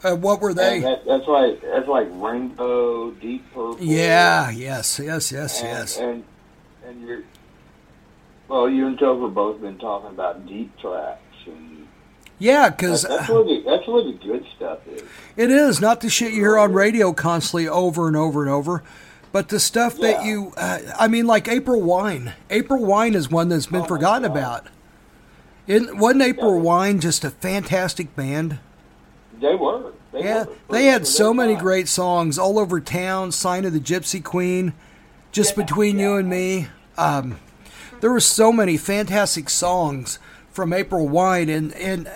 uh, what were they? that, that's like that's like Rainbow, Deep Purple. Yeah, yes, yes, yes, and, yes. And and you're well, you and Topher both been talking about deep tracks, and Yeah, because that's where the that's where the good stuff is. It is not the shit you hear on radio constantly over and over and over, but the stuff that you, uh, I mean, like April Wine. April Wine is one that's been Oh, forgotten about. It, wasn't April Yeah. Wine just a fantastic band? They were. They Yeah, were. they had so many time. great songs all over town. Sign of the Gypsy Queen. just between you and me, um, there were so many fantastic songs from April Wine, and and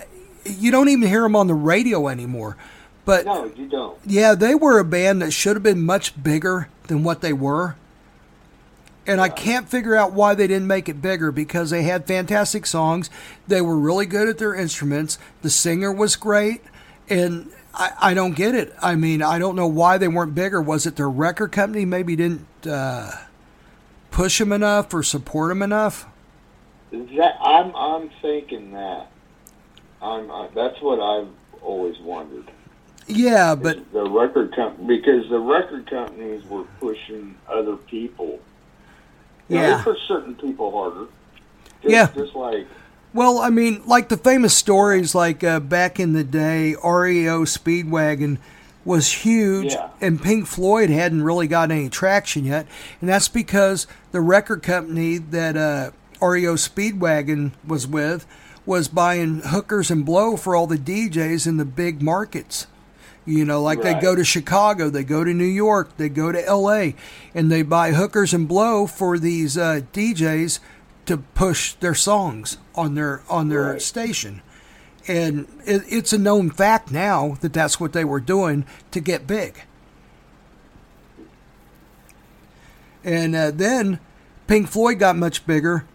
you don't even hear them on the radio anymore. But No, you don't. yeah, they were a band that should have been much bigger than what they were. And I can't figure out why they didn't make it bigger because they had fantastic songs. They were really good at their instruments. The singer was great. And I, I don't get it. I mean, I don't know why they weren't bigger. Was it their record company maybe didn't uh, push them enough or support them enough? That I'm I'm thinking that. I'm I, that's what I've always wondered. Yeah, but the record company because the record companies were pushing other people. You know, Yeah. they push certain people harder. Just, Yeah. just like Well, I mean, like the famous stories, like uh, back in the day, REO Speedwagon was huge, Yeah. and Pink Floyd hadn't really got any traction yet, and that's because the record company that uh, REO Speedwagon was with was buying hookers and blow for all the DJs in the big markets. You know, like they go to Chicago, they go to New York, they go to LA, and they buy hookers and blow for these uh, DJs to push their songs on their on their Right. station. And it, it's a known fact now that that's what they were doing to get big. And uh, then Pink Floyd got much bigger,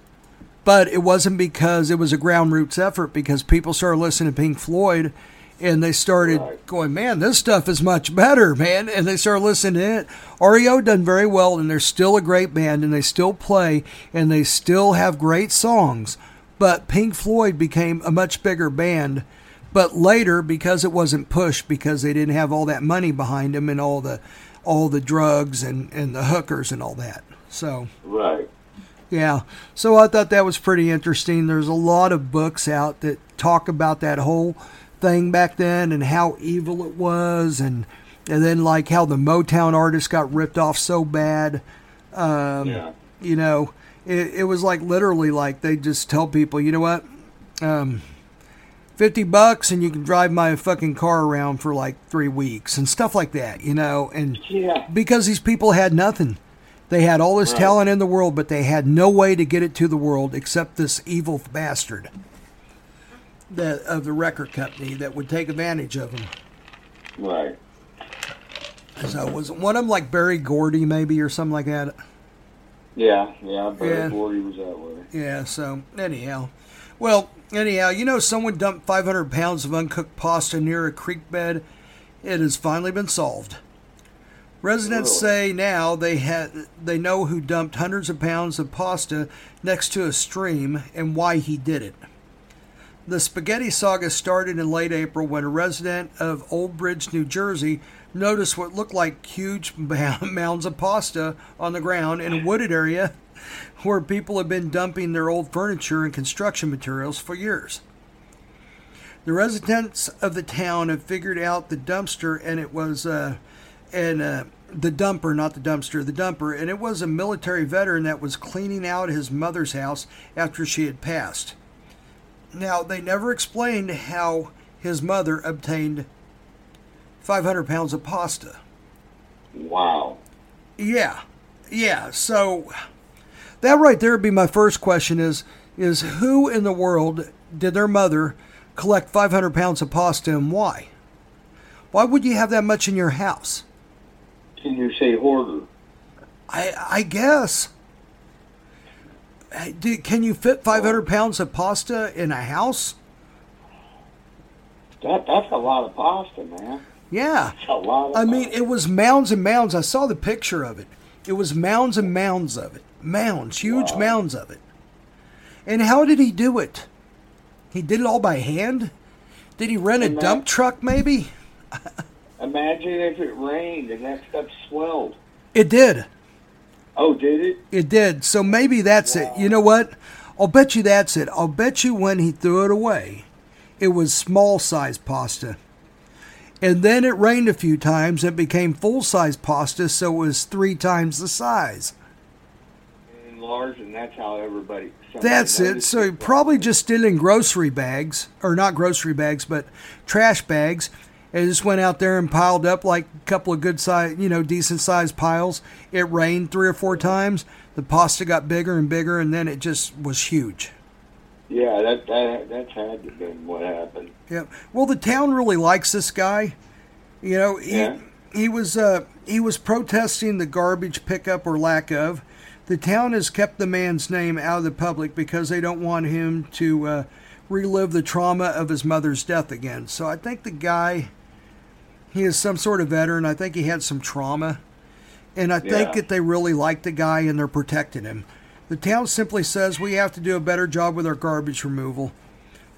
but it wasn't because it was a ground roots effort because people started listening to Pink Floyd and they started Right. going, man, this stuff is much better, man. And they started listening to it. REO done very well and they're still a great band and they still play and they still have great songs. But Pink Floyd became a much bigger band. But later, because it wasn't pushed, because they didn't have all that money behind them and all the all the drugs and, and the hookers and all that. So right. yeah. So I thought that was pretty interesting. There's a lot of books out that talk about that whole thing back then and how evil it was and and then like how the Motown artists got ripped off so bad. Um, yeah. You know, it, it was like literally like they just tell people, you know what? Um, 50 bucks and you can drive my fucking car around for like 3 weeks and stuff like that, you know, and Yeah. because these people had nothing. They had all this Right. talent in the world, but they had no way to get it to the world except this evil bastard that of the record company that would take advantage of them. Right. So was one of them like Berry Gordy maybe or something like that? Yeah. Yeah. I Berry Yeah. Gordy was that way. Yeah. So anyhow, well anyhow, you know someone dumped 500 pounds of uncooked pasta near a creek bed. It has finally been solved. Residents Really? say now they had they know who dumped hundreds of pounds of pasta next to a stream and why he did it. The spaghetti saga started in late April when a resident of Old Bridge, New Jersey, noticed what looked like huge mounds of pasta on the ground in a wooded area where people had been dumping their old furniture and construction materials for years. The residents of the town have figured out the dumpster, and it was uh, and uh, the dumper, not the dumpster, the dumper, and it was a military veteran that was cleaning out his mother's house after she had passed. Now they never explained how his mother obtained 500 pounds of pasta. Wow. Yeah, yeah. So that right there would be my first question: is is who in the world did their mother collect 500 pounds of pasta and why? Why would you have that much in your house? Can you say hoarder? I I guess. Do- Can you fit 500 pounds of pasta in a house? That that's a lot of pasta, man. Yeah. That's a lot. Of I mean, it was mounds and mounds. I saw the picture of it. It was mounds and mounds of it. Mounds, huge Wow. mounds of it. And how did he do it? He did it all by hand? Did he rent a dump truck, maybe? Imagine if it rained and that stuff swelled. It did. Oh, did it? It did. So maybe that's it. You know what? I'll bet you that's it. I'll bet you when he threw it away, it was small size pasta. And then it rained a few times. It became full size pasta, so it was three times the size. Enlarged, and that's how everybody. That's it. So he probably just still in grocery bags, or not grocery bags, but trash bags, It just went out there and piled up like a couple of good size, you know, decent sized piles. It rained three or four times. The pasta got bigger and bigger, and then it just was huge. Yeah, that that that's had to been what happened. Yeah. Well, the town really likes this guy. You know, he Yeah. he was uh he was protesting the garbage pickup or lack of. The town has kept the man's name out of the public because they don't want him to uh, relive the trauma of his mother's death again. So I think the guy he is some sort of veteran. I think he had some trauma. And I think that they really like the guy and they're protecting him. The town simply says we have to do a better job with our garbage removal.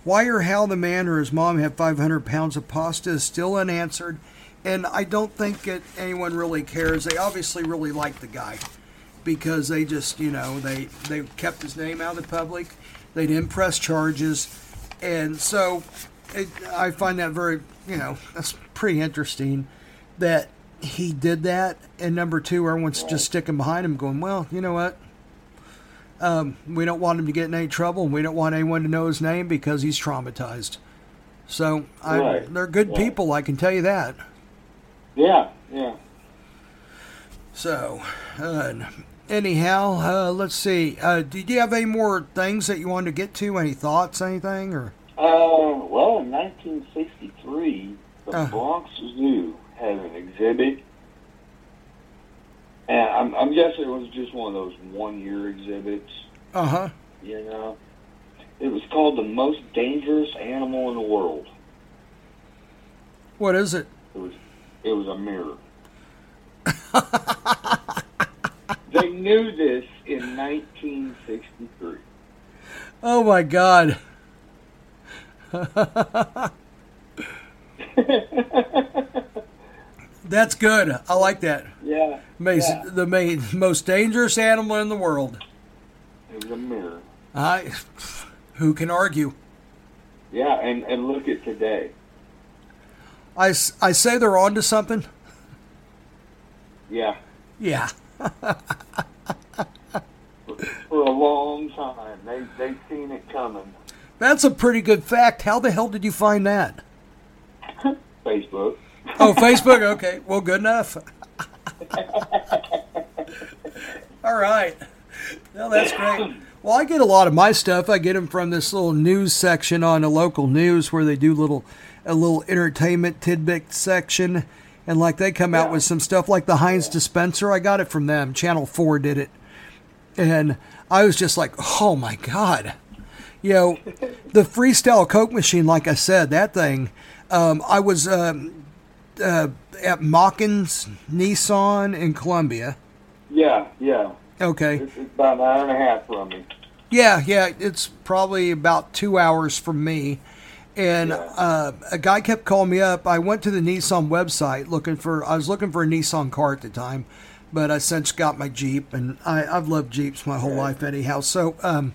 Why or how the man or his mom had 500 pounds of pasta is still unanswered, and I don't think that anyone really cares. They obviously really like the guy because they just, you know, they they kept his name out of the public. They didn't press charges, and so it, I find that very, you know, that's pretty interesting that he did that. And number two, everyone's just sticking behind him, going, well, you know what? Um, we don't want him to get in any trouble, and we don't want anyone to know his name because he's traumatized. So I, Right. they're good Right. people, I can tell you that. Yeah, yeah. So, uh, anyhow, uh, let's see. Uh, did you have any more things that you wanted to get to? Any thoughts, anything, or Uh, well, in 1963, the Uh. Bronx Zoo had an exhibit, and I'm, I'm guessing it was just one of those one-year exhibits. uh huh? You know, it was called the most dangerous animal in the world. What is it? It was, it was a mirror. they knew this in 1963. Oh my God! That's good. I like that. Yeah, yeah. The main, most dangerous animal in the world. it was a mirror. I, who can argue? Yeah, and and look at today. I, I say they're onto something. Yeah, Yeah. for a long time they they've seen it coming. That's a pretty good fact. How the hell did you find that? Facebook. Oh, Facebook. Okay. Well, good enough. All right. Well, that's great. Well, I get a lot of my stuff. I get them from this little news section on the local news where they do little a little entertainment tidbit section, and like they come out Yeah. with some stuff like the Heinz dispenser. I got it from them. Channel Four did it, and I was just like, oh my god. You know, the freestyle Coke machine, like I said, that thing. Um, I was um, uh, at Machens Nissan in Columbia. Yeah, yeah. Okay. It's, it's about an hour and a half from me. Yeah, yeah, it's probably about two hours from me. And Yeah. uh, a guy kept calling me up. I went to the Nissan website looking for. I was looking for a Nissan car at the time, but I since got my Jeep, and I, I've loved Jeeps my whole Yeah. life anyhow. So, um,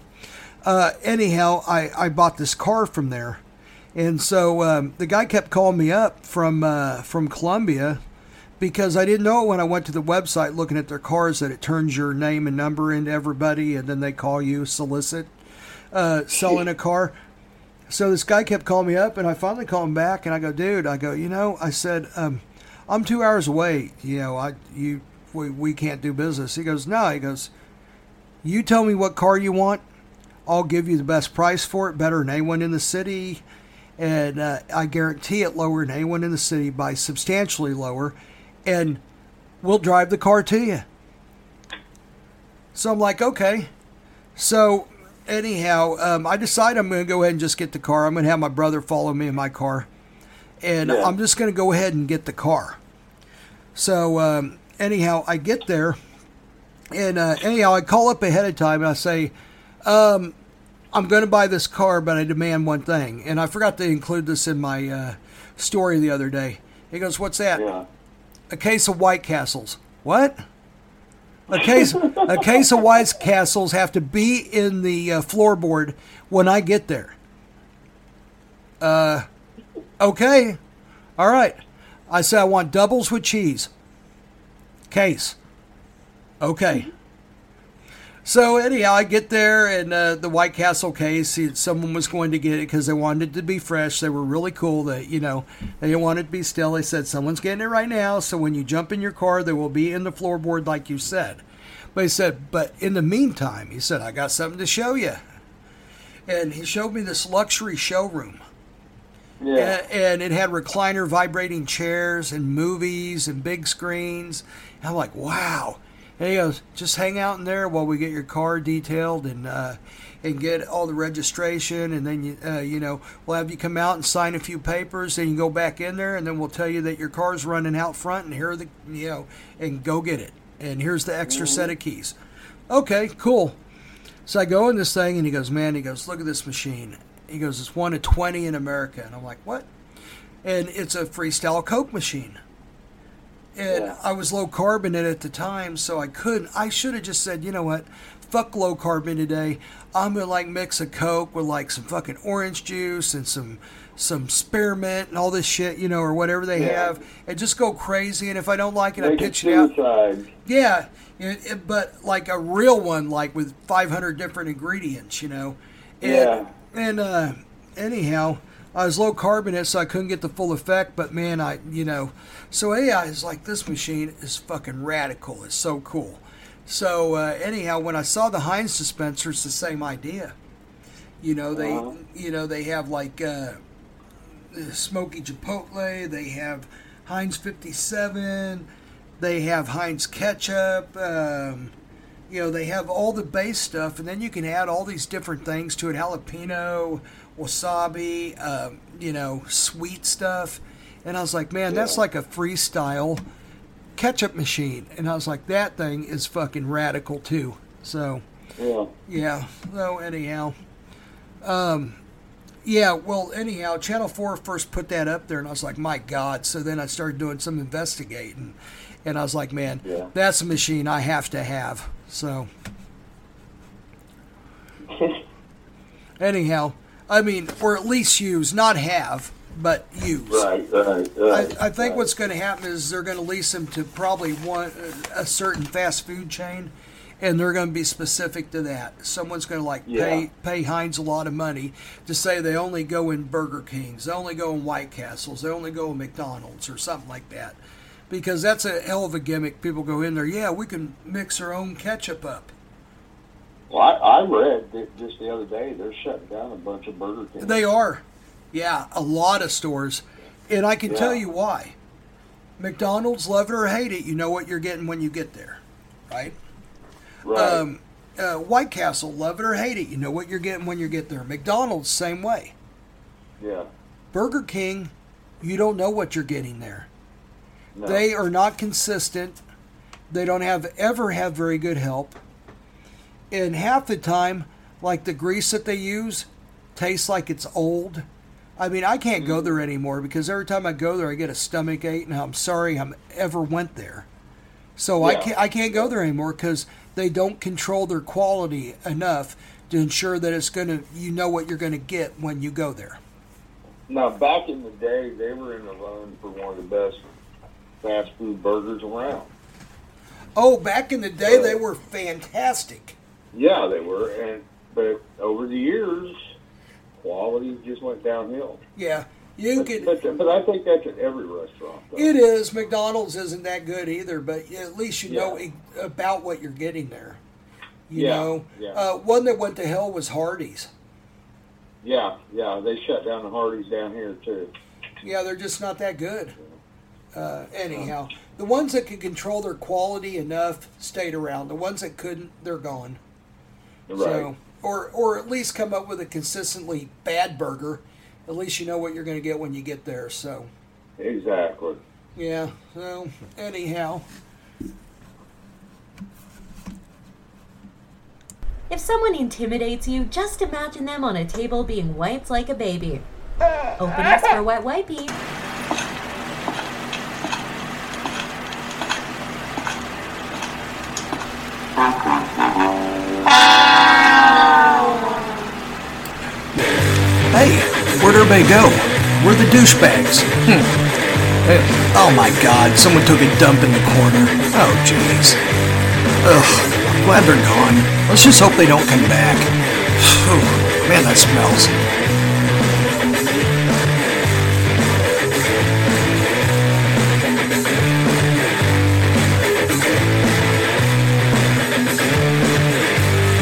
uh, anyhow, I, I bought this car from there, and so um, the guy kept calling me up from uh, from Columbia because I didn't know it when I went to the website looking at their cars that it turns your name and number into everybody, and then they call you solicit uh, selling a car. So this guy kept calling me up, and I finally called him back, and I go, dude, I go, you know, I said, um, I'm two hours away. You know, I you we, we can't do business. He goes, no. He goes, you tell me what car you want. I'll give you the best price for it, better than anyone in the city, and uh, I guarantee it lower than anyone in the city by substantially lower, and we'll drive the car to you. So I'm like, okay. So anyhow, um, I decide I'm going to go ahead and just get the car. I'm going to have my brother follow me in my car, and Yeah. I'm just going to go ahead and get the car. So um, anyhow, I get there, and uh, anyhow, I call up ahead of time and I say, um, I'm going to buy this car, but I demand one thing. And I forgot to include this in my uh, story the other day. He goes, "What's that?" Yeah. A case of White Castles. What? A case a case of White Castles have to be in the uh, floorboard when I get there. Uh, okay, all right. I said I want doubles with cheese. Case. Okay. So anyhow, I get there and uh, the White Castle case, someone was going to get it because they wanted it to be fresh. They were really cool. That you know they didn't want it to be still. They said someone's getting it right now. So when you jump in your car, they will be in the floorboard like you said. But he said, but in the meantime, he said, I got something to show you. And he showed me this luxury showroom. Yeah. A- and it had recliner vibrating chairs and movies and big screens. And I'm like, wow. And he goes, just hang out in there while we get your car detailed and uh, and get all the registration, and then you uh, you know we'll have you come out and sign a few papers, and you go back in there, and then we'll tell you that your car's running out front, and here are the you know, and go get it, and here's the extra set of keys. Okay, cool. So I go in this thing, and he goes, man, he goes, look at this machine. He goes, it's one of 20 in America. And I'm like, what? And it's a freestyle Coke machine. And Yeah. I was low carbon at the time, so I couldn't. I should have just said, you know what? Fuck low carbon today. I'm gonna like mix a Coke with like some fucking orange juice and some some spearmint and all this shit, you know, or whatever they Yeah. have, and just go crazy. And if I don't like it, I Make it pitch it out. Yeah, it, it- but like a real one, like with 500 different ingredients, you know. And, Yeah. And uh, anyhow, I was low carbonate, so I couldn't get the full effect. But man, I you know, so AI is like this machine is fucking radical. It's so cool. So uh, anyhow, when I saw the Heinz dispenser, it's the same idea. You know they Uh-huh. you know they have like uh, smoky chipotle. They have Heinz 57. They have Heinz ketchup. Um, you know, they have all the base stuff, and then you can add all these different things to it: jalapeno, wasabi, um, you know, sweet stuff. And I was like, man, that's like a freestyle ketchup machine. And I was like, that thing is fucking radical too. So. Yeah. Yeah. So anyhow, um, yeah. Well, anyhow, Channel Four first put that up there, and I was like, my God. So then I started doing some investigating, and I was like, man, Yeah. that's a machine I have to have. So anyhow, I mean, or at least use, not have, but use. right, right, I. I think right. what's going to happen is they're going to lease them to probably one a certain fast food chain, and they're going to be specific to that. Someone's going to like Yeah. pay pay Heinz a lot of money to say they only go in Burger Kings, they only go in White Castles, they only go in McDonald's or something like that, because that's a hell of a gimmick. People go in there, yeah, we can mix our own ketchup up. Well, I, I read that just the other day they're shutting down a bunch of Burger King. They are. Yeah, a lot of stores. And I can tell you why. McDonald's, love it or hate it, you know what you're getting when you get there, right? right. Um, uh, White Castle, love it or hate it, you know what you're getting when you get there. McDonald's, same way. yeah. Burger King, you don't know what you're getting there. No. They are not consistent. They don't have ever have very good help. And half the time, like the grease that they use, tastes like it's old. I mean, I can't go there mm. anymore because every time I go there, I get a stomach ache, and I'm sorry I ever went there. So I can't I can't go there anymore because they don't control their quality enough to ensure that it's gonna you know what you're gonna get when you go there. Now, back in the day, they were in the run for one of the best fast food burgers around. Oh, back in the day, they were fantastic. Yeah, they were, and but over the years, quality just went downhill. Yeah, you But, could. but, but I think that's at every restaurant. Though. It is. McDonald's isn't that good either, but at least you know Yeah. e- about what you're getting there. You Yeah, know, yeah. Uh, one that went to hell was Hardee's. Yeah, yeah, they shut down the Hardee's down here too. Yeah, they're just not that good. Uh, anyhow, the ones that could control their quality enough stayed around. The ones that couldn't, they're gone. Right. So, or or at least come up with a consistently bad burger. At least you know what you're going to get when you get there. So, Exactly. yeah. So, anyhow. If someone intimidates you, just imagine them on a table being wiped like a baby. Openings for wet wipey. Everybody go? Where are the douchebags? Hmm. Hey, oh my god, someone took a dump in the corner. Oh jeez. Ugh. Glad they're gone. Let's just hope they don't come back. Whew, man, that smells.